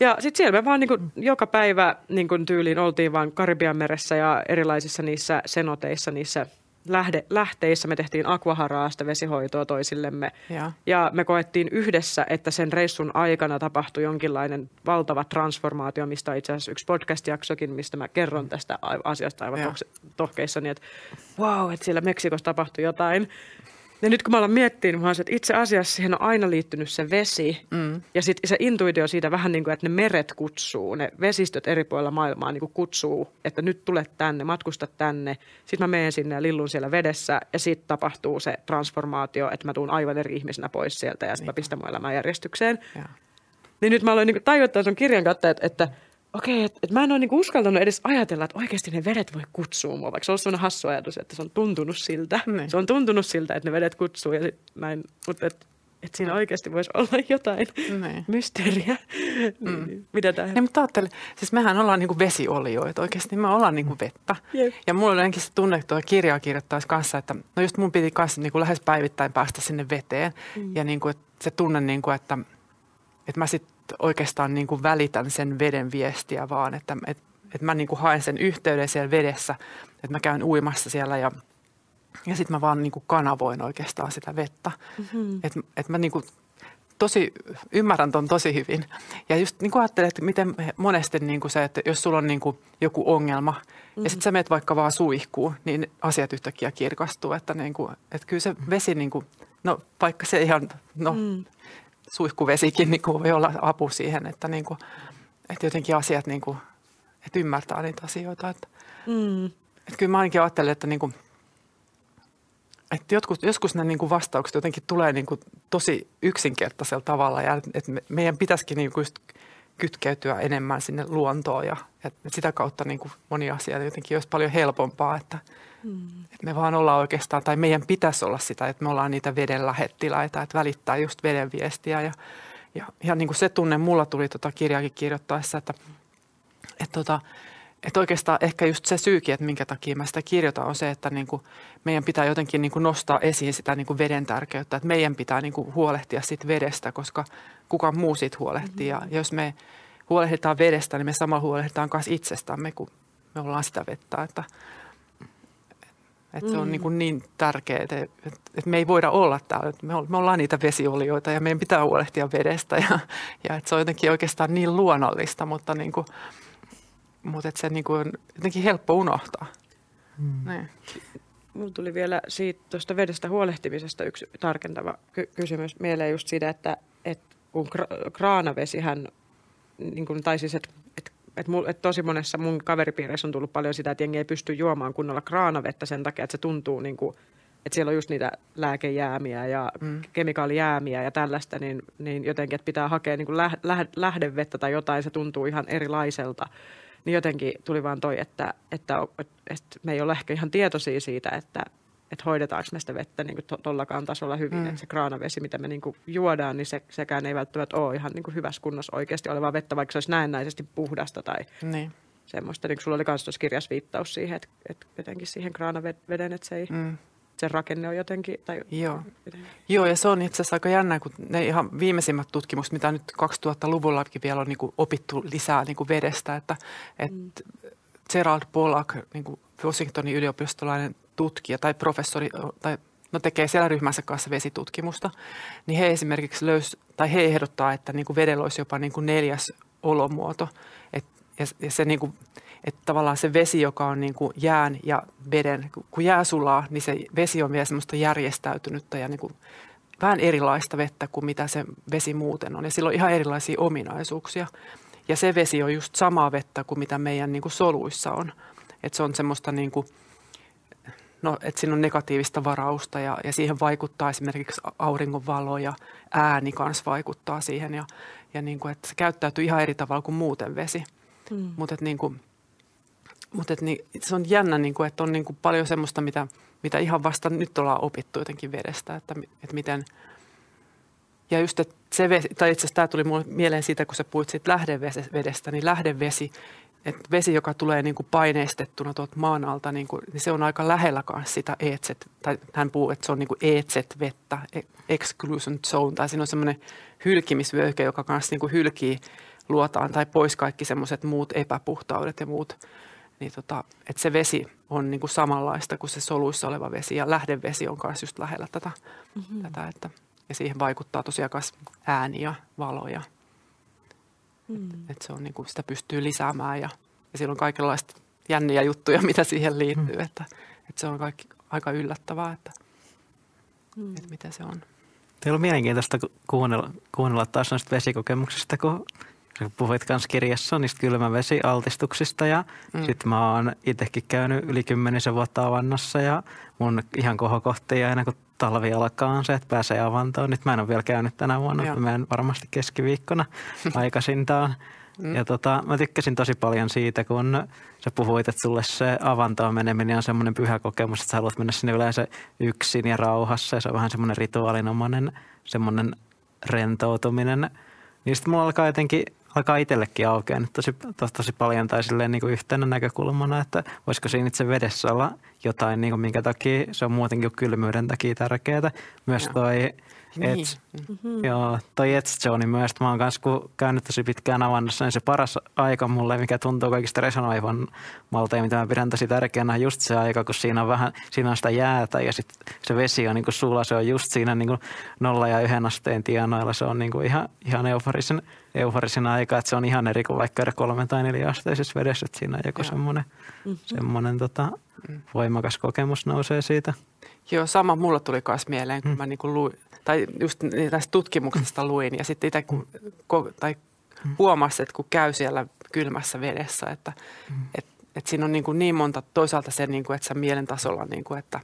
Ja sitten siellä me vaan niin kuin joka päivä niin kuin tyyliin oltiin vaan Karibian meressä ja erilaisissa niissä senoteissa, niissä – lähde, lähteissä me tehtiin aquaharaasta vesihoitoa toisillemme. Ja. ja me koettiin yhdessä, että sen reissun aikana tapahtui jonkinlainen valtava transformaatio, mistä itse asiassa yksi podcast-jaksokin, mistä mä kerron tästä asiasta aivan tohkeissani, että wow, että siellä Meksikossa tapahtui jotain. Ja nyt kun mä alan miettiä, niin mä että itse asiassa siihen on aina liittynyt se vesi. Mm. Ja sitten se intuitio siitä vähän niin kuin, että ne meret kutsuu, ne vesistöt eri puolilla maailmaa niin kuin kutsuu, että nyt tulet tänne, matkusta tänne. Sitten mä menen sinne ja lillun siellä vedessä ja sitten tapahtuu se transformaatio, että mä tuun aivan eri ihmisenä pois sieltä ja sitten mä pistän mun elämän järjestykseen. Ja. Niin nyt mä aloin niin tajuttaa sun kirjan kautta, että, että – okei, että et mä en ole niinku uskaltanut edes ajatella, että oikeasti ne vedet voi kutsua mua, vaikka se on sellainen hassu ajatus, että se on tuntunut siltä. Mm. Se on tuntunut siltä, että ne vedet kutsuu ja sit näin, mutta et, et siinä oikeasti voisi olla jotain niin. mysteeriä. Mm. Mitä tämä? Niin, mutta ajattele, siis mehän ollaan niinku vesiolioita oikeasti, me ollaan niinku vettä. Yep. Ja mulla on ainakin se tunne, että tuo kirjaa kirjoittaisi kanssa, että no just mun piti kanssa niinku lähes päivittäin päästä sinne veteen. Mm. Ja niinku, että se tunne, niinku, että, että mä sitten oikeastaan niin kuin välitän sen veden viestiä vaan, että, että, että mä niin kuin haen sen yhteyden siellä vedessä, että mä käyn uimassa siellä ja, ja sitten mä vaan niin kuin kanavoin oikeastaan sitä vettä. Mm-hmm. Että, että mä niin kuin tosi, ymmärrän ton tosi hyvin. Ja just niin kuin ajattelen, että miten monesti niin kuin se, että jos sulla on niin kuin joku ongelma mm-hmm. ja sitten sä menet vaikka vaan suihkuun, niin asiat yhtäkkiä kirkastuu. Että, niin kuin, että kyllä se vesi, niin kuin, no vaikka se ihan, no mm suihkuvesikin niin kuin voi olla apu siihen, että, niin kuin, että jotenkin asiat, niin kuin, että ymmärtää niitä asioita. Että, mm. että kyllä mä ainakin ajattelen, että, niin kuin, että joskus, joskus ne niin kuin vastaukset jotenkin tulee niin kuin tosi yksinkertaisella tavalla ja että meidän pitäisikin niin kuin just kytkeytyä enemmän sinne luontoon ja, ja sitä kautta niin kuin moni asia jotenkin olisi paljon helpompaa, että, mm. että me vaan ollaan oikeastaan, tai meidän pitäisi olla sitä, että me ollaan niitä veden lähettiläitä, että välittää just veden viestiä ja, ja, ja niin kuin se tunne mulla tuli tota kirjaakin kirjoittaessa, että, että tota, että oikeastaan ehkä just se syykin, että minkä takia mä sitä kirjoitan, on se, että niin kuin meidän pitää jotenkin niin kuin nostaa esiin sitä niin kuin veden tärkeyttä. Että meidän pitää niin kuin huolehtia siitä vedestä, koska kuka muu siitä huolehtii. Mm-hmm. Ja jos me huolehditaan vedestä, niin me samalla huolehditaan myös itsestämme, kun me ollaan sitä vettä. Että, että se on mm. niin, kuin niin tärkeää, että, että me ei voida olla täällä. Me ollaan niitä vesiolioita ja meidän pitää huolehtia vedestä. Ja, ja että se on jotenkin oikeastaan niin luonnollista, mutta niin kuin – mutta se niin kuin on jotenkin helppo unohtaa. Hmm. Niin. Mulla tuli vielä siitä tuosta vedestä huolehtimisesta yksi tarkentava ky- kysymys mieleen just siitä, että, että kun kra- kraanavesihän, niin kuin, tai siis, että et, et, et tosi monessa mun kaveripiireissä on tullut paljon sitä, että jengi ei pysty juomaan kunnolla kraanavettä sen takia, että se tuntuu niin kuin, että siellä on just niitä lääkejäämiä ja mm. kemikaalijäämiä ja tällaista, niin, niin jotenkin, että pitää hakea niin kuin lähdevettä tai jotain, se tuntuu ihan erilaiselta. niin jotenkin tuli vaan toi, että, että, että me ei ole ehkä ihan tietoisia siitä, että, että hoidetaanko me sitä vettä niin tuollakaan tasolla hyvin. Mm. Että se kraanavesi, mitä me niin kuin juodaan, niin se, sekään ei välttämättä ole ihan niin kuin hyvässä kunnossa oikeasti olevaa vettä, vaikka se olisi näennäisesti puhdasta tai niin. semmoista. Niin sulla oli myös tuossa kirjassa viittaus siihen, että, että jotenkin siihen kraanaveden, että se ei... Mm se rakenne on jotenkin... Tai Joo. Joo, ja se on itse asiassa aika jännä, kun ne ihan viimeisimmät tutkimukset, mitä nyt 2000-luvullakin vielä on niin kuin opittu lisää niin kuin vedestä, että, että mm. Gerald Pollack, niin kuin Washingtonin yliopistolainen tutkija tai professori, tai no tekee siellä ryhmänsä kanssa vesitutkimusta, niin he esimerkiksi löys, tai he ehdottaa, että niin kuin vedellä olisi jopa niin kuin neljäs olomuoto. Et, ja, ja se niin kuin, että tavallaan se vesi, joka on niin kuin jään ja veden, kun jää sulaa, niin se vesi on vielä semmoista järjestäytynyttä ja niin kuin vähän erilaista vettä kuin mitä se vesi muuten on. Ja sillä on ihan erilaisia ominaisuuksia. Ja se vesi on just samaa vettä kuin mitä meidän niin kuin soluissa on. Että se on semmoista niin kuin, no, että siinä on negatiivista varausta ja, ja siihen vaikuttaa esimerkiksi auringonvalo ja ääni kanssa vaikuttaa siihen. Ja, ja niin kuin, että se käyttäytyy ihan eri tavalla kuin muuten vesi. Mm. Mutta niin kuin, mutta niin, se on jännä, niin kuin, että on niin kuin paljon semmoista, mitä, mitä ihan vasta nyt ollaan opittu jotenkin vedestä, että, että miten – ja just, että se vesi, tai itse asiassa tämä tuli mulle mieleen siitä, kun sä puhuit siitä lähdevedestä, niin lähdevesi, että vesi, joka tulee niin kuin paineistettuna tuolta maan alta, niin, kuin, niin se on aika lähellä kanssa sitä EZ, tai hän puhuu, että se on niin kuin EZ-vettä, exclusion zone, tai siinä on semmoinen hylkimisvyöhyke, joka kanssa niin kuin hylkii luotaan tai pois kaikki semmoiset muut epäpuhtaudet ja muut niin tota, että se vesi on niin kuin samanlaista kuin se soluissa oleva vesi ja lähdevesi on myös just lähellä tätä. Mm-hmm. tätä että, ja siihen vaikuttaa tosiaan myös ääni ja valo ja mm. että et se on niin kuin, sitä pystyy lisäämään ja, ja siellä on kaikenlaista jänniä juttuja, mitä siihen liittyy, mm. että, että se on kaikki aika yllättävää, että, mm. että mitä se on. Teillä on mielenkiintoista kuunnella, kuunnella taas noista vesikokemuksista, kun puhuit kanssa kirjassa niistä kylmävesialtistuksista ja mm. sitten mä oon itsekin käynyt yli kymmenisen vuotta avannassa ja mun ihan kohokohti aina kun talvi alkaa on se, että pääsee avantoon. Nyt mä en ole vielä käynyt tänä vuonna, Joo. mä en varmasti keskiviikkona *laughs* aikaisintaan. Mm. Ja tota, mä tykkäsin tosi paljon siitä, kun sä puhuit, että sulle se avantoon meneminen on semmoinen pyhä kokemus, että sä haluat mennä sinne yleensä yksin ja rauhassa. Ja se on vähän semmoinen rituaalinomainen, semmoinen rentoutuminen. Niin sitten mulla alkaa jotenkin alkaa itsellekin aukeaa nyt tosi, tosi, tosi paljon tai silleen niin kuin yhtenä näkökulmana, että voisiko siinä itse vedessä olla jotain, niin kuin minkä takia se on muutenkin kylmyyden takia tärkeää. Myös toi niin. Et, mm-hmm. Joo, toi Zone myös. Mä oon kanssa käynyt tosi pitkään avannossa, niin se paras aika mulle, mikä tuntuu kaikista resonoivan malta ja mitä mä pidän tosi tärkeänä, on just se aika, kun siinä on vähän, siinä on sitä jäätä ja sit se vesi on niin sulla, se on just siinä niin nolla ja yhden asteen tienoilla. Se on niin ihan, ihan euforisen, euforisen aika, että se on ihan eri kuin vaikka kolme tai neljä asteisessa vedessä, että siinä on joku semmoinen, mm-hmm. semmoinen tota, mm. voimakas kokemus nousee siitä. Joo, sama mulla tuli myös mieleen, kun mm. mä niin kuin luin, tai just tästä tutkimuksesta luin ja sitten itse tai huomasi, että kun käy siellä kylmässä vedessä, että mm. et, et siinä on niin, kuin niin monta, toisaalta se, niin kuin, että sä mielen tasolla, niin kuin, että,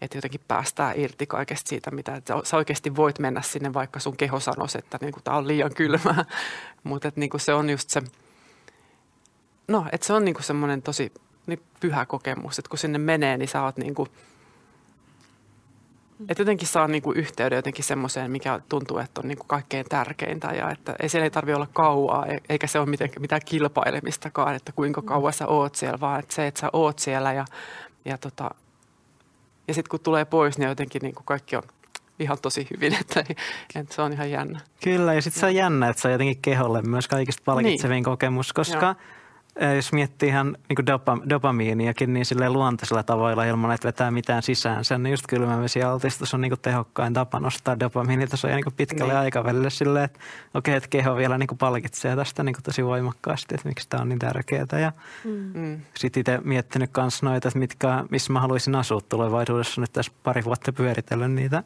että jotenkin päästään irti kaikesta siitä, mitä että sä oikeasti voit mennä sinne, vaikka sun keho sanoisi, että niin tämä on liian kylmää. *laughs* Mutta niin se on just se, no, että se on niin semmoinen tosi niin pyhä kokemus, että kun sinne menee, niin sä oot niin kuin – että jotenkin saa niinku yhteyden jotenkin semmoiseen, mikä tuntuu, että on niinku kaikkein tärkeintä ja että ei siellä ei tarvitse olla kauaa e- eikä se ole mitään, mitään kilpailemistakaan, että kuinka mm. kauan sä oot siellä, vaan että se, että sä oot siellä ja, ja, tota, ja sitten kun tulee pois, niin jotenkin niinku kaikki on ihan tosi hyvin, *laughs* että, että se on ihan jännä. Kyllä ja sitten se on jännä, että se on jotenkin keholle myös kaikista palkitsevin niin. kokemus, koska Joo jos miettii ihan niin dopa, dopamiiniakin, niin sille luontaisella tavoilla ilman, että vetää mitään sisäänsä, niin just kylmävesialtistus on niin tehokkain tapa nostaa dopamiinitasoja niin pitkälle niin. aikavälille silleen, että okei, okay, että keho vielä niin palkitsee tästä niin tosi voimakkaasti, että miksi tämä on niin tärkeää. Ja mm. mm. sitten itse miettinyt myös noita, että mitkä, missä mä haluaisin asua tulevaisuudessa, nyt tässä pari vuotta pyöritellyt niitä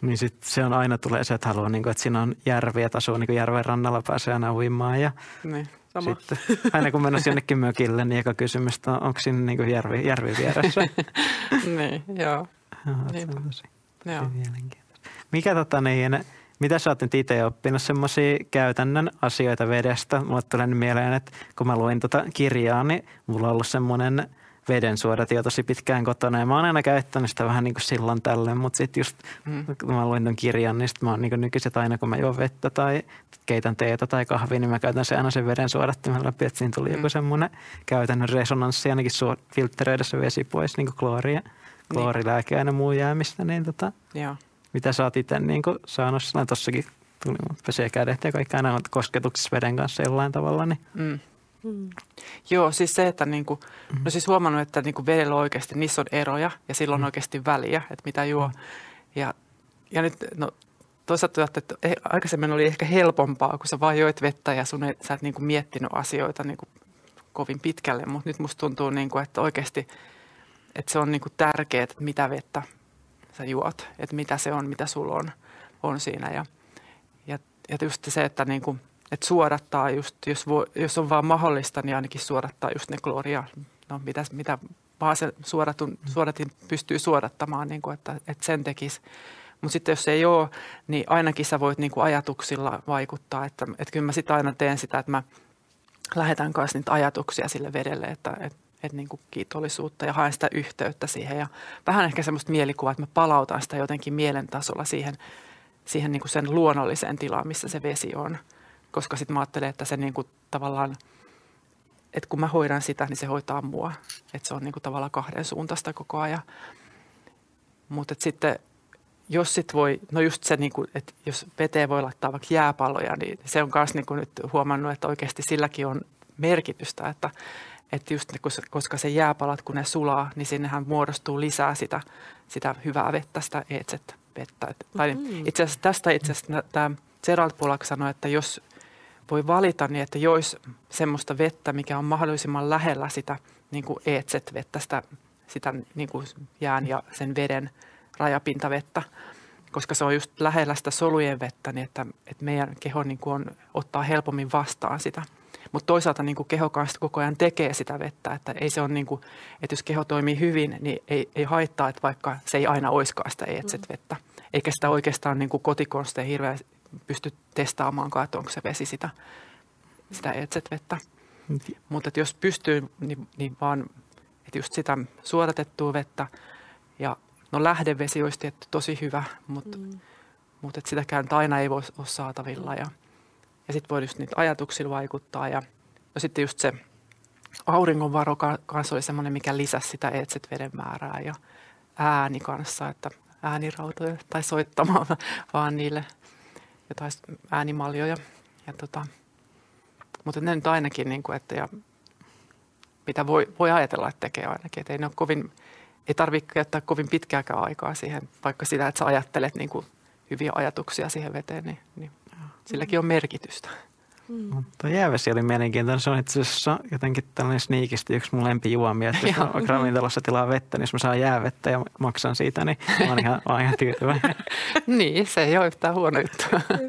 niin sit se on aina tulee se, että haluaa, niin kuin, että siinä on järvi, että asuu niin järven rannalla, pääsee aina uimaan ja niin. Sama. Sitten, aina kun mennään jonnekin mökille, niin eka kysymys on, onko siinä niin järvi, järvi vieressä? *laughs* niin, joo. joo tosi, tosi Mikä tota niin, Mitä sä oot nyt itse oppinut semmoisia käytännön asioita vedestä? Mulle tulee mieleen, että kun mä luin tota kirjaa, niin mulla on ollut semmoinen – vedensuodatin tosi pitkään kotona ja mä oon aina käyttänyt sitä vähän niin kuin silloin tällöin, mutta sitten just mm. kun mä luin ton kirjan, niin sit mä oon niin nykyiset aina kun mä juon vettä tai keitän teetä tai kahvia, niin mä käytän se aina sen veden suodattimen läpi, että siinä tuli mm. joku semmoinen käytännön resonanssi ainakin suor- filtteröidä se vesi pois niin kuin kloori ja kloorilääke aina muu jäämistä, niin tota, Joo. mitä sä oot itse niin saanut, no tossakin tuli pesee kädet ja kaikki aina on kosketuksissa veden kanssa jollain tavalla, niin mm. Mm. Joo, siis se, että niinku, mm. no siis huomannut, että niinku vedellä oikeasti, niissä on eroja ja silloin mm. oikeasti väliä, että mitä juo. Mm. Ja, ja nyt, no toisaalta että eh, aikaisemmin oli ehkä helpompaa, kun sä vaan joit vettä ja sun sä et niinku miettinyt asioita niinku kovin pitkälle, mutta nyt musta tuntuu, niinku, että oikeasti, että se on niinku tärkeää, että mitä vettä sä juot, että mitä se on, mitä sulla on, on siinä. Ja, ja, ja just se, että niinku – että suodattaa just, jos, vo, jos on vaan mahdollista, niin ainakin suodattaa just ne kloria, no mitä, mitä vaan se suodatun, suodatin pystyy suodattamaan, niin kuin, että, että sen tekisi. Mutta sitten jos ei ole, niin ainakin sä voit niin kuin ajatuksilla vaikuttaa, että, että kyllä mä sitten aina teen sitä, että mä lähetän kanssa niitä ajatuksia sille vedelle, että, että että niin kuin kiitollisuutta ja haen sitä yhteyttä siihen. Ja vähän ehkä semmoista mielikuvaa, että mä palautan sitä jotenkin mielentasolla siihen, siihen niin kuin sen luonnolliseen tilaan, missä se vesi on koska sitten mä ajattelen, että se niin kuin tavallaan, että kun mä hoidan sitä, niin se hoitaa mua. Että se on niin kuin tavallaan kahden suuntaista koko ajan. Mutta sitten jos sit voi, no just se, niin kuin, että jos veteen voi laittaa vaikka jääpalloja, niin se on myös niin nyt huomannut, että oikeasti silläkin on merkitystä, että, että just koska se jääpalat, kun ne sulaa, niin sinnehän muodostuu lisää sitä, sitä hyvää vettä, sitä eetset vettä. Tai mm-hmm. itse asiassa tästä itse asiassa tämä Gerald Polak sanoi, että jos voi valita niin, että jois semmoista vettä, mikä on mahdollisimman lähellä sitä niin kuin eetset-vettä, sitä, sitä niin kuin jään ja sen veden rajapintavettä, koska se on just lähellä sitä solujen vettä, niin että, että meidän keho niin kuin on, ottaa helpommin vastaan sitä. Mutta toisaalta niin kuin keho kanssa koko ajan tekee sitä vettä, että ei se on niin kuin, että jos keho toimii hyvin, niin ei, ei haittaa, että vaikka se ei aina oiskaan sitä eetset-vettä. Eikä sitä oikeastaan niin kuin kotikonsteja hirveän pysty testaamaan, että onko se vesi sitä, sitä etset-vettä. Mutta jos pystyy, niin, niin vaan että just sitä suodatettua vettä ja no lähdevesi olisi tietty tosi hyvä, mutta, mm. mutta että sitäkään aina ei voi olla saatavilla ja, ja sitten voi just niitä ajatuksilla vaikuttaa ja no sitten just se auringonvaro kanssa oli semmoinen, mikä lisäsi sitä etset veden määrää ja ääni kanssa, että äänirautoja tai soittamaan *laughs* vaan niille – jotain äänimaljoja. Ja tota, mutta ne nyt ainakin, niin kuin, että ja mitä voi, voi ajatella, että tekee ainakin. Että ei, ne ole kovin, ei tarvitse käyttää kovin pitkääkään aikaa siihen, vaikka sitä, että sä ajattelet niin kuin hyviä ajatuksia siihen veteen, niin, niin silläkin on merkitystä. Mm. Mutta jäävesi oli mielenkiintoinen. Se on itse asiassa jotenkin tällainen sniikisti yksi mun lempijuomia. Että jos mä ravintolassa tilaa vettä, niin jos mä saan jäävettä ja maksan siitä, niin mä oon ihan, mä oon ihan tyytyväinen. *laughs* niin, se ei ole yhtään huono juttu. *laughs*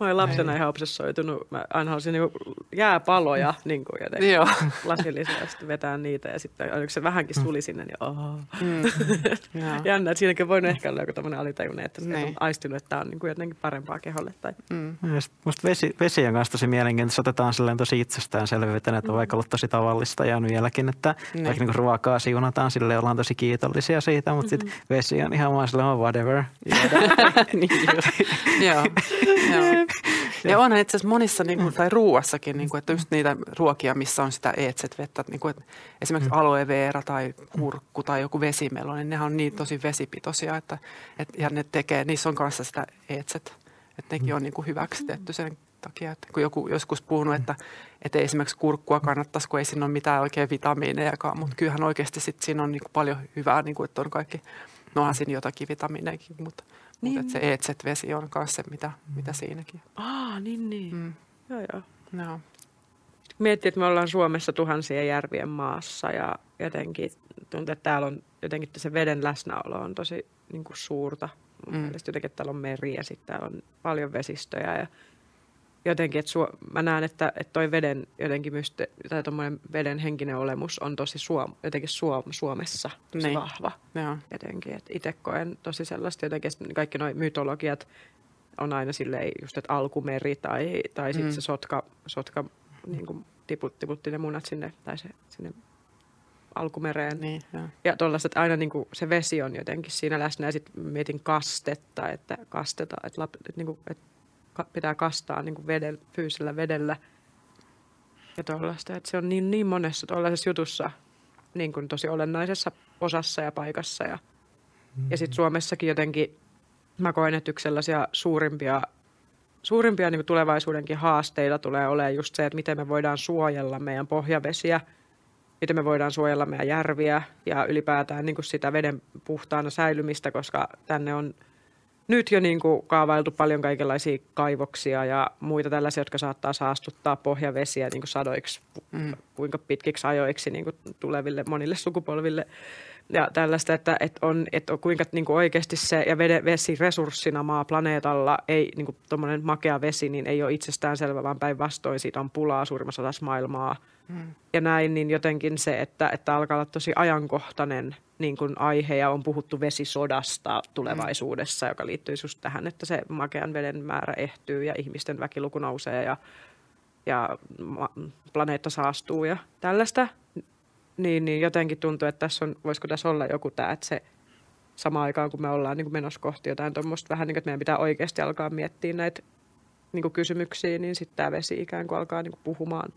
Mä olin lapsena ihan obsessoitunut. Mä aina halusin niin jääpaloja niin kuin jotenkin Joo. lasillisesti vetää niitä ja sitten oliko se vähänkin suli sinne, niin oh. mm. *laughs* Jännä, että siinäkin voinut ehkä olla joku tämmöinen alitajunen, että niin. on aistinut, että tämä on niin kuin jotenkin parempaa keholle. Tai. Mm. Musta vesi, vesi on kanssa tosi mielenkiintoista. Otetaan silleen tosi itsestäänselvyytenä, että on mm. vaikka ollut tosi tavallista ja vieläkin, että niin. vaikka niin ruokaa siunataan, sille ollaan tosi kiitollisia siitä, mutta mm-hmm. sitten vesi on ihan vaan silleen, oh, whatever. *laughs* niin just. Joo. Joo. *laughs* Ja onhan itse asiassa monissa, niin kuin, tai ruuassakin, niin kuin, että just niitä ruokia, missä on sitä eetset-vettä, niin kuin, että esimerkiksi mm. aloe vera tai kurkku tai joku vesimelo, niin nehän on niin tosi vesipitoisia, että, että ja ne tekee, niissä on kanssa sitä eetset, että nekin on niin kuin hyväksitetty sen takia, että kun joku joskus puhunut, että, että esimerkiksi kurkkua kannattaisi, kun ei siinä ole mitään oikein vitamiinejakaan, mutta kyllähän oikeasti sit siinä on niin kuin paljon hyvää, niin kuin, että on kaikki, no onhan siinä jotakin vitamiinejakin, mutta – niin. Mutta se eetset-vesi on myös se, mitä, mitä siinäkin. Ah, niin niin. Mm. Joo, joo. No. Miettii, että me ollaan Suomessa tuhansien järvien maassa ja jotenkin tuntuu, että täällä on jotenkin se veden läsnäolo on tosi niin kuin suurta. Mm. mielestä jotenkin, että täällä on meri ja sitten täällä on paljon vesistöjä ja jotenkin, että suo, mä näen, että, että toi veden jotenkin myste, tai veden henkinen olemus on tosi suom, jotenkin suom, Suomessa tosi niin. vahva. Joo. Jotenkin, että itse koen tosi sellaista jotenkin, kaikki nuo mytologiat, on aina silleen just, että alkumeri tai, tai sitten mm. se sotka, sotka niin kuin tiput, tiputti ne munat sinne, tai se, sinne alkumereen. Niin, ja. ja tuollaista, että aina niin kuin se vesi on jotenkin siinä läsnä ja sitten mietin kastetta, että kastetaan, että, lap, että, niin kuin, että pitää kastaa niin kuin vedellä, fyysisellä vedellä ja tuollaista, että se on niin, niin monessa tuollaisessa jutussa niin kuin tosi olennaisessa osassa ja paikassa ja, mm-hmm. ja sitten Suomessakin jotenkin mä koen, että yksi sellaisia suurimpia suurimpia niin tulevaisuudenkin haasteita tulee olemaan just se, että miten me voidaan suojella meidän pohjavesiä, miten me voidaan suojella meidän järviä ja ylipäätään niin kuin sitä veden puhtaana säilymistä, koska tänne on nyt jo niin kuin kaavailtu paljon kaikenlaisia kaivoksia ja muita tällaisia, jotka saattaa saastuttaa pohjavesiä niin kuin sadoiksi, mm. kuinka pitkiksi ajoiksi niin kuin tuleville monille sukupolville ja tällaista, että, että, on, että on kuinka niin kuin oikeasti se ja vede, vesi resurssina maa planeetalla, ei niin kuin makea vesi, niin ei ole itsestään selvä, vaan päinvastoin siitä on pulaa suurimmassa osassa maailmaa. Hmm. Ja näin, niin jotenkin se, että, että alkaa olla tosi ajankohtainen niin kuin aihe ja on puhuttu vesisodasta tulevaisuudessa, hmm. joka liittyy just tähän, että se makean veden määrä ehtyy ja ihmisten väkiluku nousee ja, ja planeetta saastuu ja tällaista niin, niin jotenkin tuntuu, että tässä on, voisiko tässä olla joku tämä, että se samaan aikaan, kun me ollaan niin kuin menossa kohti jotain tuommoista vähän niin kuin, että meidän pitää oikeasti alkaa miettiä näitä niin kuin kysymyksiä, niin sitten tämä vesi ikään kuin alkaa niin kuin puhumaan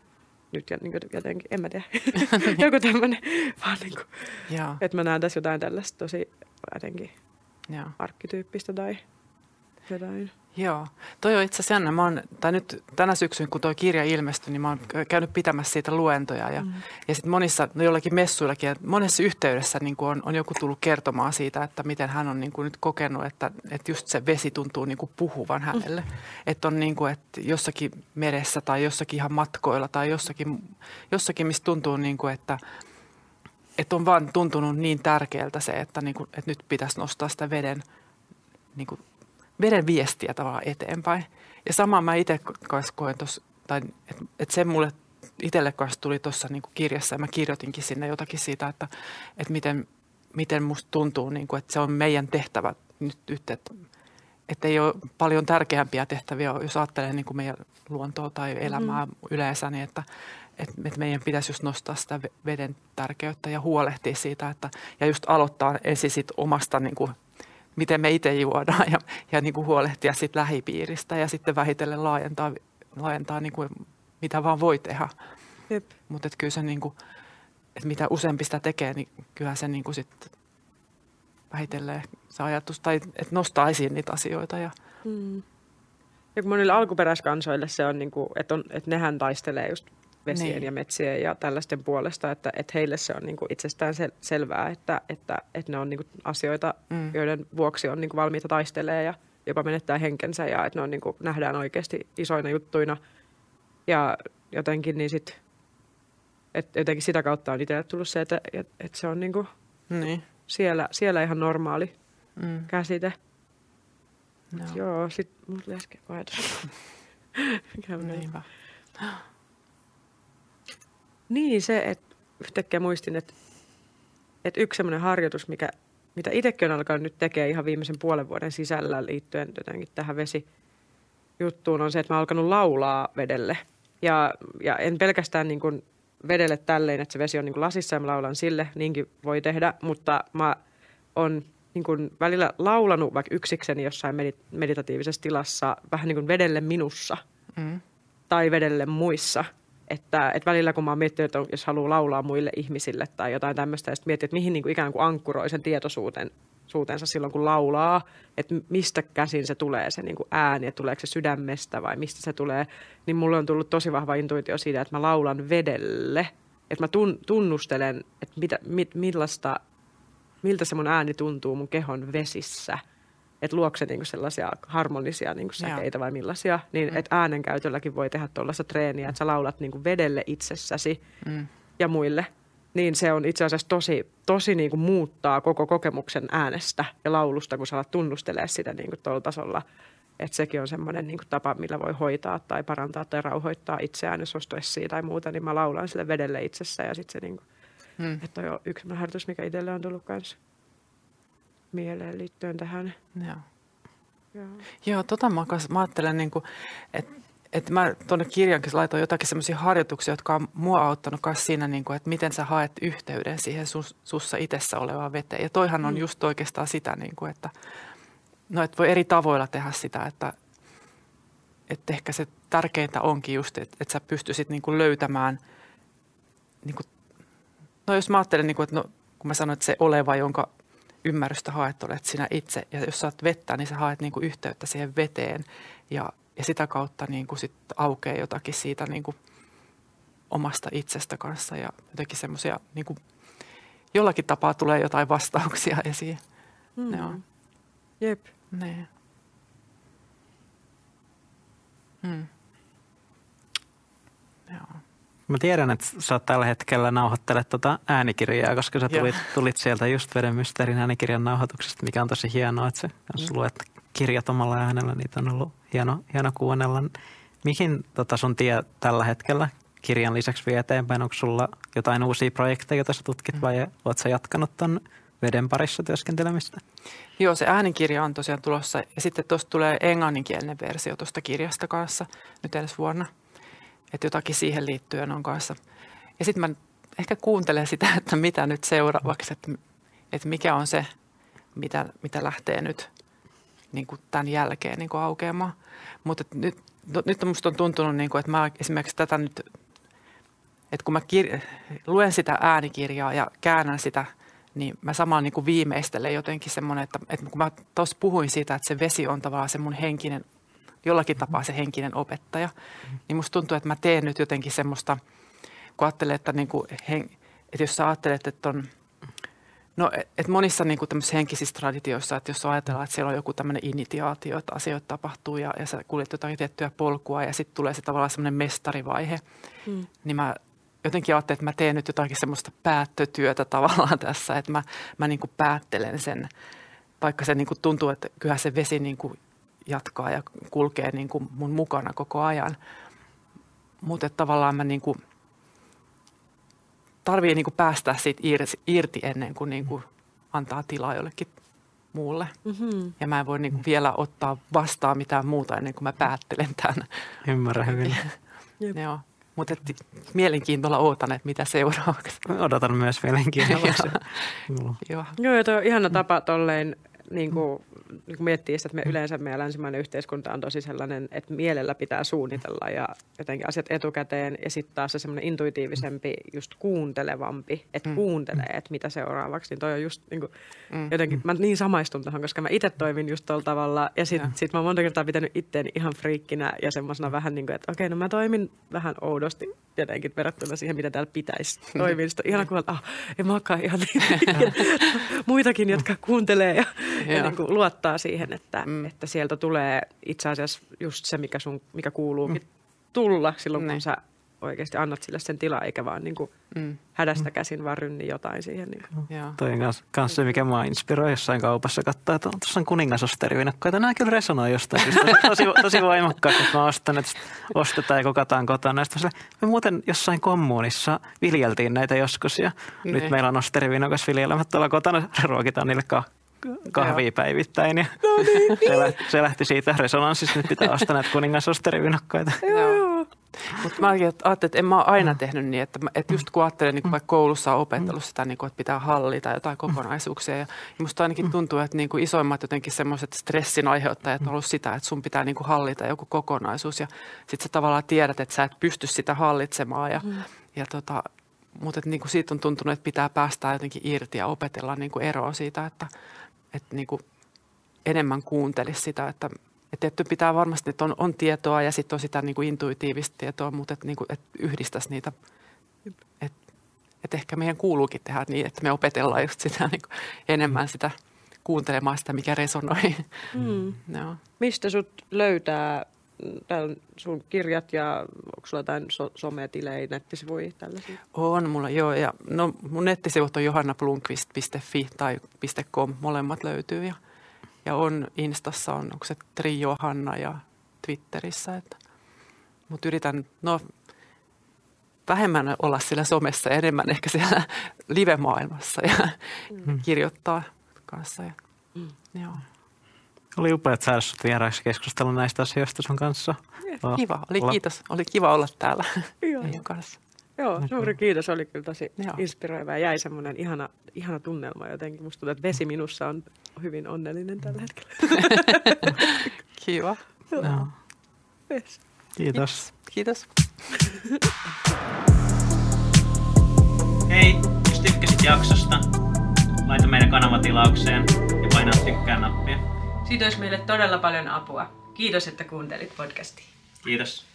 nyt ja niin kuin jotenkin, en mä tiedä, *laughs* joku tämmöinen, vaan niin kuin, että mä näen tässä jotain tällaista tosi jotenkin arkkityyppistä tai jotain. Joo, toi on itse asiassa Mä oon, tai nyt tänä syksyn, kun tuo kirja ilmestyi, niin mä oon käynyt pitämässä siitä luentoja. Ja, mm. ja sitten monissa, no jollakin messuillakin, monessa yhteydessä niin on, on joku tullut kertomaan siitä, että miten hän on niin kuin nyt kokenut, että, että just se vesi tuntuu niin kuin puhuvan hänelle. Mm. Että on niin kuin, että jossakin meressä tai jossakin ihan matkoilla tai jossakin, jossakin missä tuntuu niin kuin, että, että on vaan tuntunut niin tärkeältä se, että, niin kuin, että nyt pitäisi nostaa sitä veden niin kuin veden viestiä tavallaan eteenpäin. Ja sama mä itse koen tuossa, tai että et se mulle itselle kanssa tuli tuossa niin kirjassa ja mä kirjoitinkin sinne jotakin siitä, että, että miten, miten musta tuntuu, niin kuin, että se on meidän tehtävä nyt, nyt että, että ei ole paljon tärkeämpiä tehtäviä, jos ajattelee niin kuin meidän luontoa tai elämää mm. yleensä, niin että, että, että meidän pitäisi just nostaa sitä veden tärkeyttä ja huolehtia siitä, että, ja just aloittaa ensin sit omasta niin kuin miten me itse juodaan ja, ja niin kuin huolehtia sit lähipiiristä ja sitten vähitellen laajentaa, laajentaa niin kuin mitä vaan voi tehdä. Mutta kyllä se, niin kuin, että mitä useampi sitä tekee, niin kyllä se niin kuin sit vähitellen se ajatus, tai että nostaa esiin niitä asioita. Ja, hmm. ja kun monille alkuperäiskansoille se on, niin kuin, että, on, että nehän taistelee just vesien niin. ja metsien ja tällaisten puolesta, että, että heille se on niin kuin itsestään sel- selvää, että, että, että ne on niin kuin asioita, mm. joiden vuoksi on niin kuin valmiita taistelemaan ja jopa menettää henkensä ja että ne on niin kuin, nähdään oikeasti isoina juttuina. Ja jotenkin niin sit, että jotenkin sitä kautta on itselle tullut se, että, että, se on niin kuin niin. Siellä, siellä ihan normaali mm. käsite. No. Joo, sit mulla tuli äsken ajatus. *laughs* Niinpä. Niin se, että yhtäkkiä muistin, että, että yksi sellainen harjoitus, mikä, mitä itsekin on alkanut nyt tekemään ihan viimeisen puolen vuoden sisällä liittyen jotenkin tähän vesijuttuun, on se, että mä oon alkanut laulaa vedelle. Ja, ja en pelkästään niin kuin vedelle tälleen, että se vesi on niin kuin lasissa ja mä laulan sille, niinkin voi tehdä, mutta mä oon niin kuin välillä laulanut vaikka yksikseni jossain meditatiivisessa tilassa vähän niin kuin vedelle minussa mm. tai vedelle muissa – että, että välillä kun mä oon miettinyt, että jos haluaa laulaa muille ihmisille tai jotain tämmöistä, ja sitten miettii, että mihin niin kuin ikään kuin ankkuroi sen tietoisuuden suutensa silloin, kun laulaa, että mistä käsin se tulee se niin kuin ääni, että tuleeko se sydämestä vai mistä se tulee, niin mulle on tullut tosi vahva intuitio siitä, että mä laulan vedelle, että mä tun, tunnustelen, että mitä, mit, millaista, miltä se mun ääni tuntuu mun kehon vesissä – että luokse niinku sellaisia harmonisia niinku säkeitä Joo. vai millaisia, niin mm. että äänenkäytölläkin voi tehdä tuollaista treeniä, että sä laulat niinku vedelle itsessäsi mm. ja muille. Niin se on itse asiassa tosi, tosi niinku muuttaa koko kokemuksen äänestä ja laulusta, kun sä alat tunnustelee sitä niinku tuolla tasolla. Että sekin on semmoinen niinku tapa, millä voi hoitaa tai parantaa tai rauhoittaa itseään, jos on stressiä tai muuta, niin mä laulan sille vedelle itsessä ja sitten se niinku, mm. että on yksi harjoitus, mikä itselle on tullut kanssa mieleen liittyen tähän. Joo. Joo, Joo tota mä, mä ajattelen, niin kuin, että että mä tuonne kirjankin laitoin jotakin semmoisia harjoituksia, jotka on mua auttanut myös siinä, niin kuin, että miten sä haet yhteyden siihen sus, sussa itsessä olevaan veteen. Ja toihan on mm. just oikeastaan sitä, niin kuin, että, no, että voi eri tavoilla tehdä sitä, että, että ehkä se tärkeintä onkin just, että, että sä pystyisit niin kuin löytämään, niin kuin, no jos mä ajattelen, niin kuin, että no, kun mä sanoin, että se oleva, jonka ymmärrystä haet, olet sinä itse. Ja jos saat vettä, niin sä haet niin kuin yhteyttä siihen veteen ja ja sitä kautta niin kuin sit aukeaa jotakin siitä niin kuin omasta itsestä kanssa ja jotenkin semmoisia, niin kuin, jollakin tapaa tulee jotain vastauksia *laughs* esiin. Mm. Joo. Jep. Ne. Mm. Joo. Mä tiedän, että sä oot tällä hetkellä nauhoittelet tuota äänikirjaa, koska sä tulit, tulit sieltä just Veden mysteerin äänikirjan nauhoituksesta, mikä on tosi hienoa, että jos mm. luet kirjat omalla äänellä, niitä on ollut hieno, hieno kuunnella. Mihin tota sun tie tällä hetkellä kirjan lisäksi vie eteenpäin? Onko sulla jotain uusia projekteja, joita sä tutkit mm. vai oletko sä jatkanut ton veden parissa työskentelemistä? Joo, se äänikirja on tosiaan tulossa ja sitten tuosta tulee englanninkielinen versio tuosta kirjasta kanssa nyt ensi vuonna. Että jotakin siihen liittyen on kanssa. Ja sitten mä ehkä kuuntelen sitä, *laughs* että mitä nyt seuraavaksi, että, että mikä on se, mitä, mitä lähtee nyt niin kuin tämän jälkeen niin kuin aukeamaan. Mutta nyt, no, nyt musta on tuntunut, niin kuin, että mä esimerkiksi tätä nyt, että kun mä kir- luen sitä äänikirjaa ja käännän sitä, niin mä samalla niin kuin viimeistelen jotenkin semmoinen, että, että kun mä tuossa puhuin siitä, että se vesi on tavallaan se mun henkinen, jollakin tapaa se henkinen opettaja, niin musta tuntuu, että mä teen nyt jotenkin semmoista, kun ajattelee, että, niin kuin, että jos sä ajattelet, että on – No, et monissa niin kuin henkisissä traditioissa, että jos ajatellaan, että siellä on joku tämmöinen initiaatio, että asioita tapahtuu ja, ja sä kuljet jotain tiettyä polkua ja sitten tulee se tavallaan semmoinen mestarivaihe, hmm. niin mä jotenkin ajattelin, että mä teen nyt jotakin semmoista päättötyötä tavallaan *laughs* tässä, että mä, mä niin kuin päättelen sen, vaikka se niin kuin tuntuu, että kyllä se vesi niin kuin jatkaa ja kulkee niin kuin mun mukana koko ajan. Mutta tavallaan mä niin kuin – tarvii niin kuin päästä siitä irti ennen kuin, niin kuin antaa tilaa jollekin muulle. Mm-hmm. Ja mä en voi niin kuin vielä ottaa vastaan mitään muuta ennen kuin mä päättelen tämän. Ymmärrän hyvin. *laughs* Joo. Mutta mielenkiintoilla ootan, että mitä seuraavaksi. Odotan myös mielenkiintolla. *laughs* Joo. Joo, ja on ihana tapa tolleen niin kuin niin kun miettii sitä, että me yleensä meidän länsimainen yhteiskunta on tosi sellainen, että mielellä pitää suunnitella ja jotenkin asiat etukäteen ja sitten taas se semmoinen intuitiivisempi, just kuuntelevampi, että mm. kuuntelee, että mitä seuraavaksi, niin toi on just niin kuin, mm. jotenkin, mä niin samaistun tuohon, koska mä itse toimin just tuolla tavalla ja sitten sit mä oon monta kertaa pitänyt itteeni ihan friikkinä ja semmoisena vähän niin kuin, että okei, no mä toimin vähän oudosti jotenkin verrattuna siihen, mitä täällä pitäisi toimia. Sitten ihan kuin, että ah, en mä ihan *laughs* niin, muitakin, jotka kuuntelee ja, ja niin kuin luottaa siihen, että, mm. että sieltä tulee itse asiassa just se, mikä, sun, mikä kuuluukin mm. tulla silloin, kun mm. sä oikeasti annat sille sen tilaa, eikä vaan niin kuin mm. hädästä käsin vaan rynni jotain siihen. Niin kuin. Joo. Toi on myös se, mikä mua inspiroi jossain kaupassa katsoa, että tuossa on kuningasosterivinokkaita. Nämä kyllä resonoi jostain. Siis tosi, tosi voimakkaasti, että mä ostan, että ostetaan ja kokataan kotona. Sitten me muuten jossain kommunissa viljeltiin näitä joskus ja ne. nyt niin. meillä on osterivinnokas viljelemättä tuolla kotona. Ruokitaan niille kahvia päivittäin. Ja no niin. se, lähti, se lähti siitä resonanssista, että pitää ostaa näitä kuningasosterivinokkaita. Joo. Mutta mä ajattelin, että en mä ole aina tehnyt niin, että, että just kun ajattelen, niin kun vaikka koulussa on opetellut sitä, niin kuin, että pitää hallita jotain kokonaisuuksia. Ja, ja musta ainakin tuntuu, että niin kuin isoimmat jotenkin semmoiset stressin aiheuttajat on ollut sitä, että sun pitää niin kuin hallita joku kokonaisuus. Ja sit sä tavallaan tiedät, että sä et pysty sitä hallitsemaan. Ja, mm. ja tota, mutta niin kuin siitä on tuntunut, että pitää päästä jotenkin irti ja opetella niin kuin eroa siitä, että – että niin kuin enemmän kuuntelisi sitä, että, että tietty pitää varmasti, että on, on tietoa ja sitten on sitä niin kuin intuitiivista tietoa, mutta että, niin kuin, että yhdistäisi niitä, että, että ehkä meidän kuuluukin tehdä niin, että me opetellaan just sitä niin kuin enemmän sitä kuuntelemaan sitä, mikä resonoi. Mm. *laughs* no. Mistä sut löytää täällä sun kirjat ja onko sulla jotain so- sometilejä, nettisivuja tällaisia? On mulla, joo. Ja, no, mun nettisivut on johannablunkvist.fi tai .com, molemmat löytyy. Ja, ja on Instassa on, onko se Trio Hanna ja Twitterissä. Että, mutta yritän, no vähemmän olla siellä somessa, enemmän ehkä siellä *laughs* live-maailmassa ja mm. kirjoittaa kanssa. Ja, mm. joo. Oli upea saada sinut vieraaksi keskustella näistä asioista sun kanssa. Kiva, oli olla. kiitos. Oli kiva olla täällä *laughs* Joo. meidän kanssa. Joo, suuri kiitos. Oli kyllä tosi Joo. inspiroiva ja jäi semmoinen ihana, ihana tunnelma jotenkin. Musta tuntuu, että vesi minussa on hyvin onnellinen tällä hetkellä. *laughs* Kiva. Joo. Yes. Kiitos. Kiitos. *laughs* Hei, jos tykkäsit jaksosta, laita meidän kanavatilaukseen ja paina tykkää nappia. Siitä olisi meille todella paljon apua. Kiitos, että kuuntelit podcastia. Kiitos.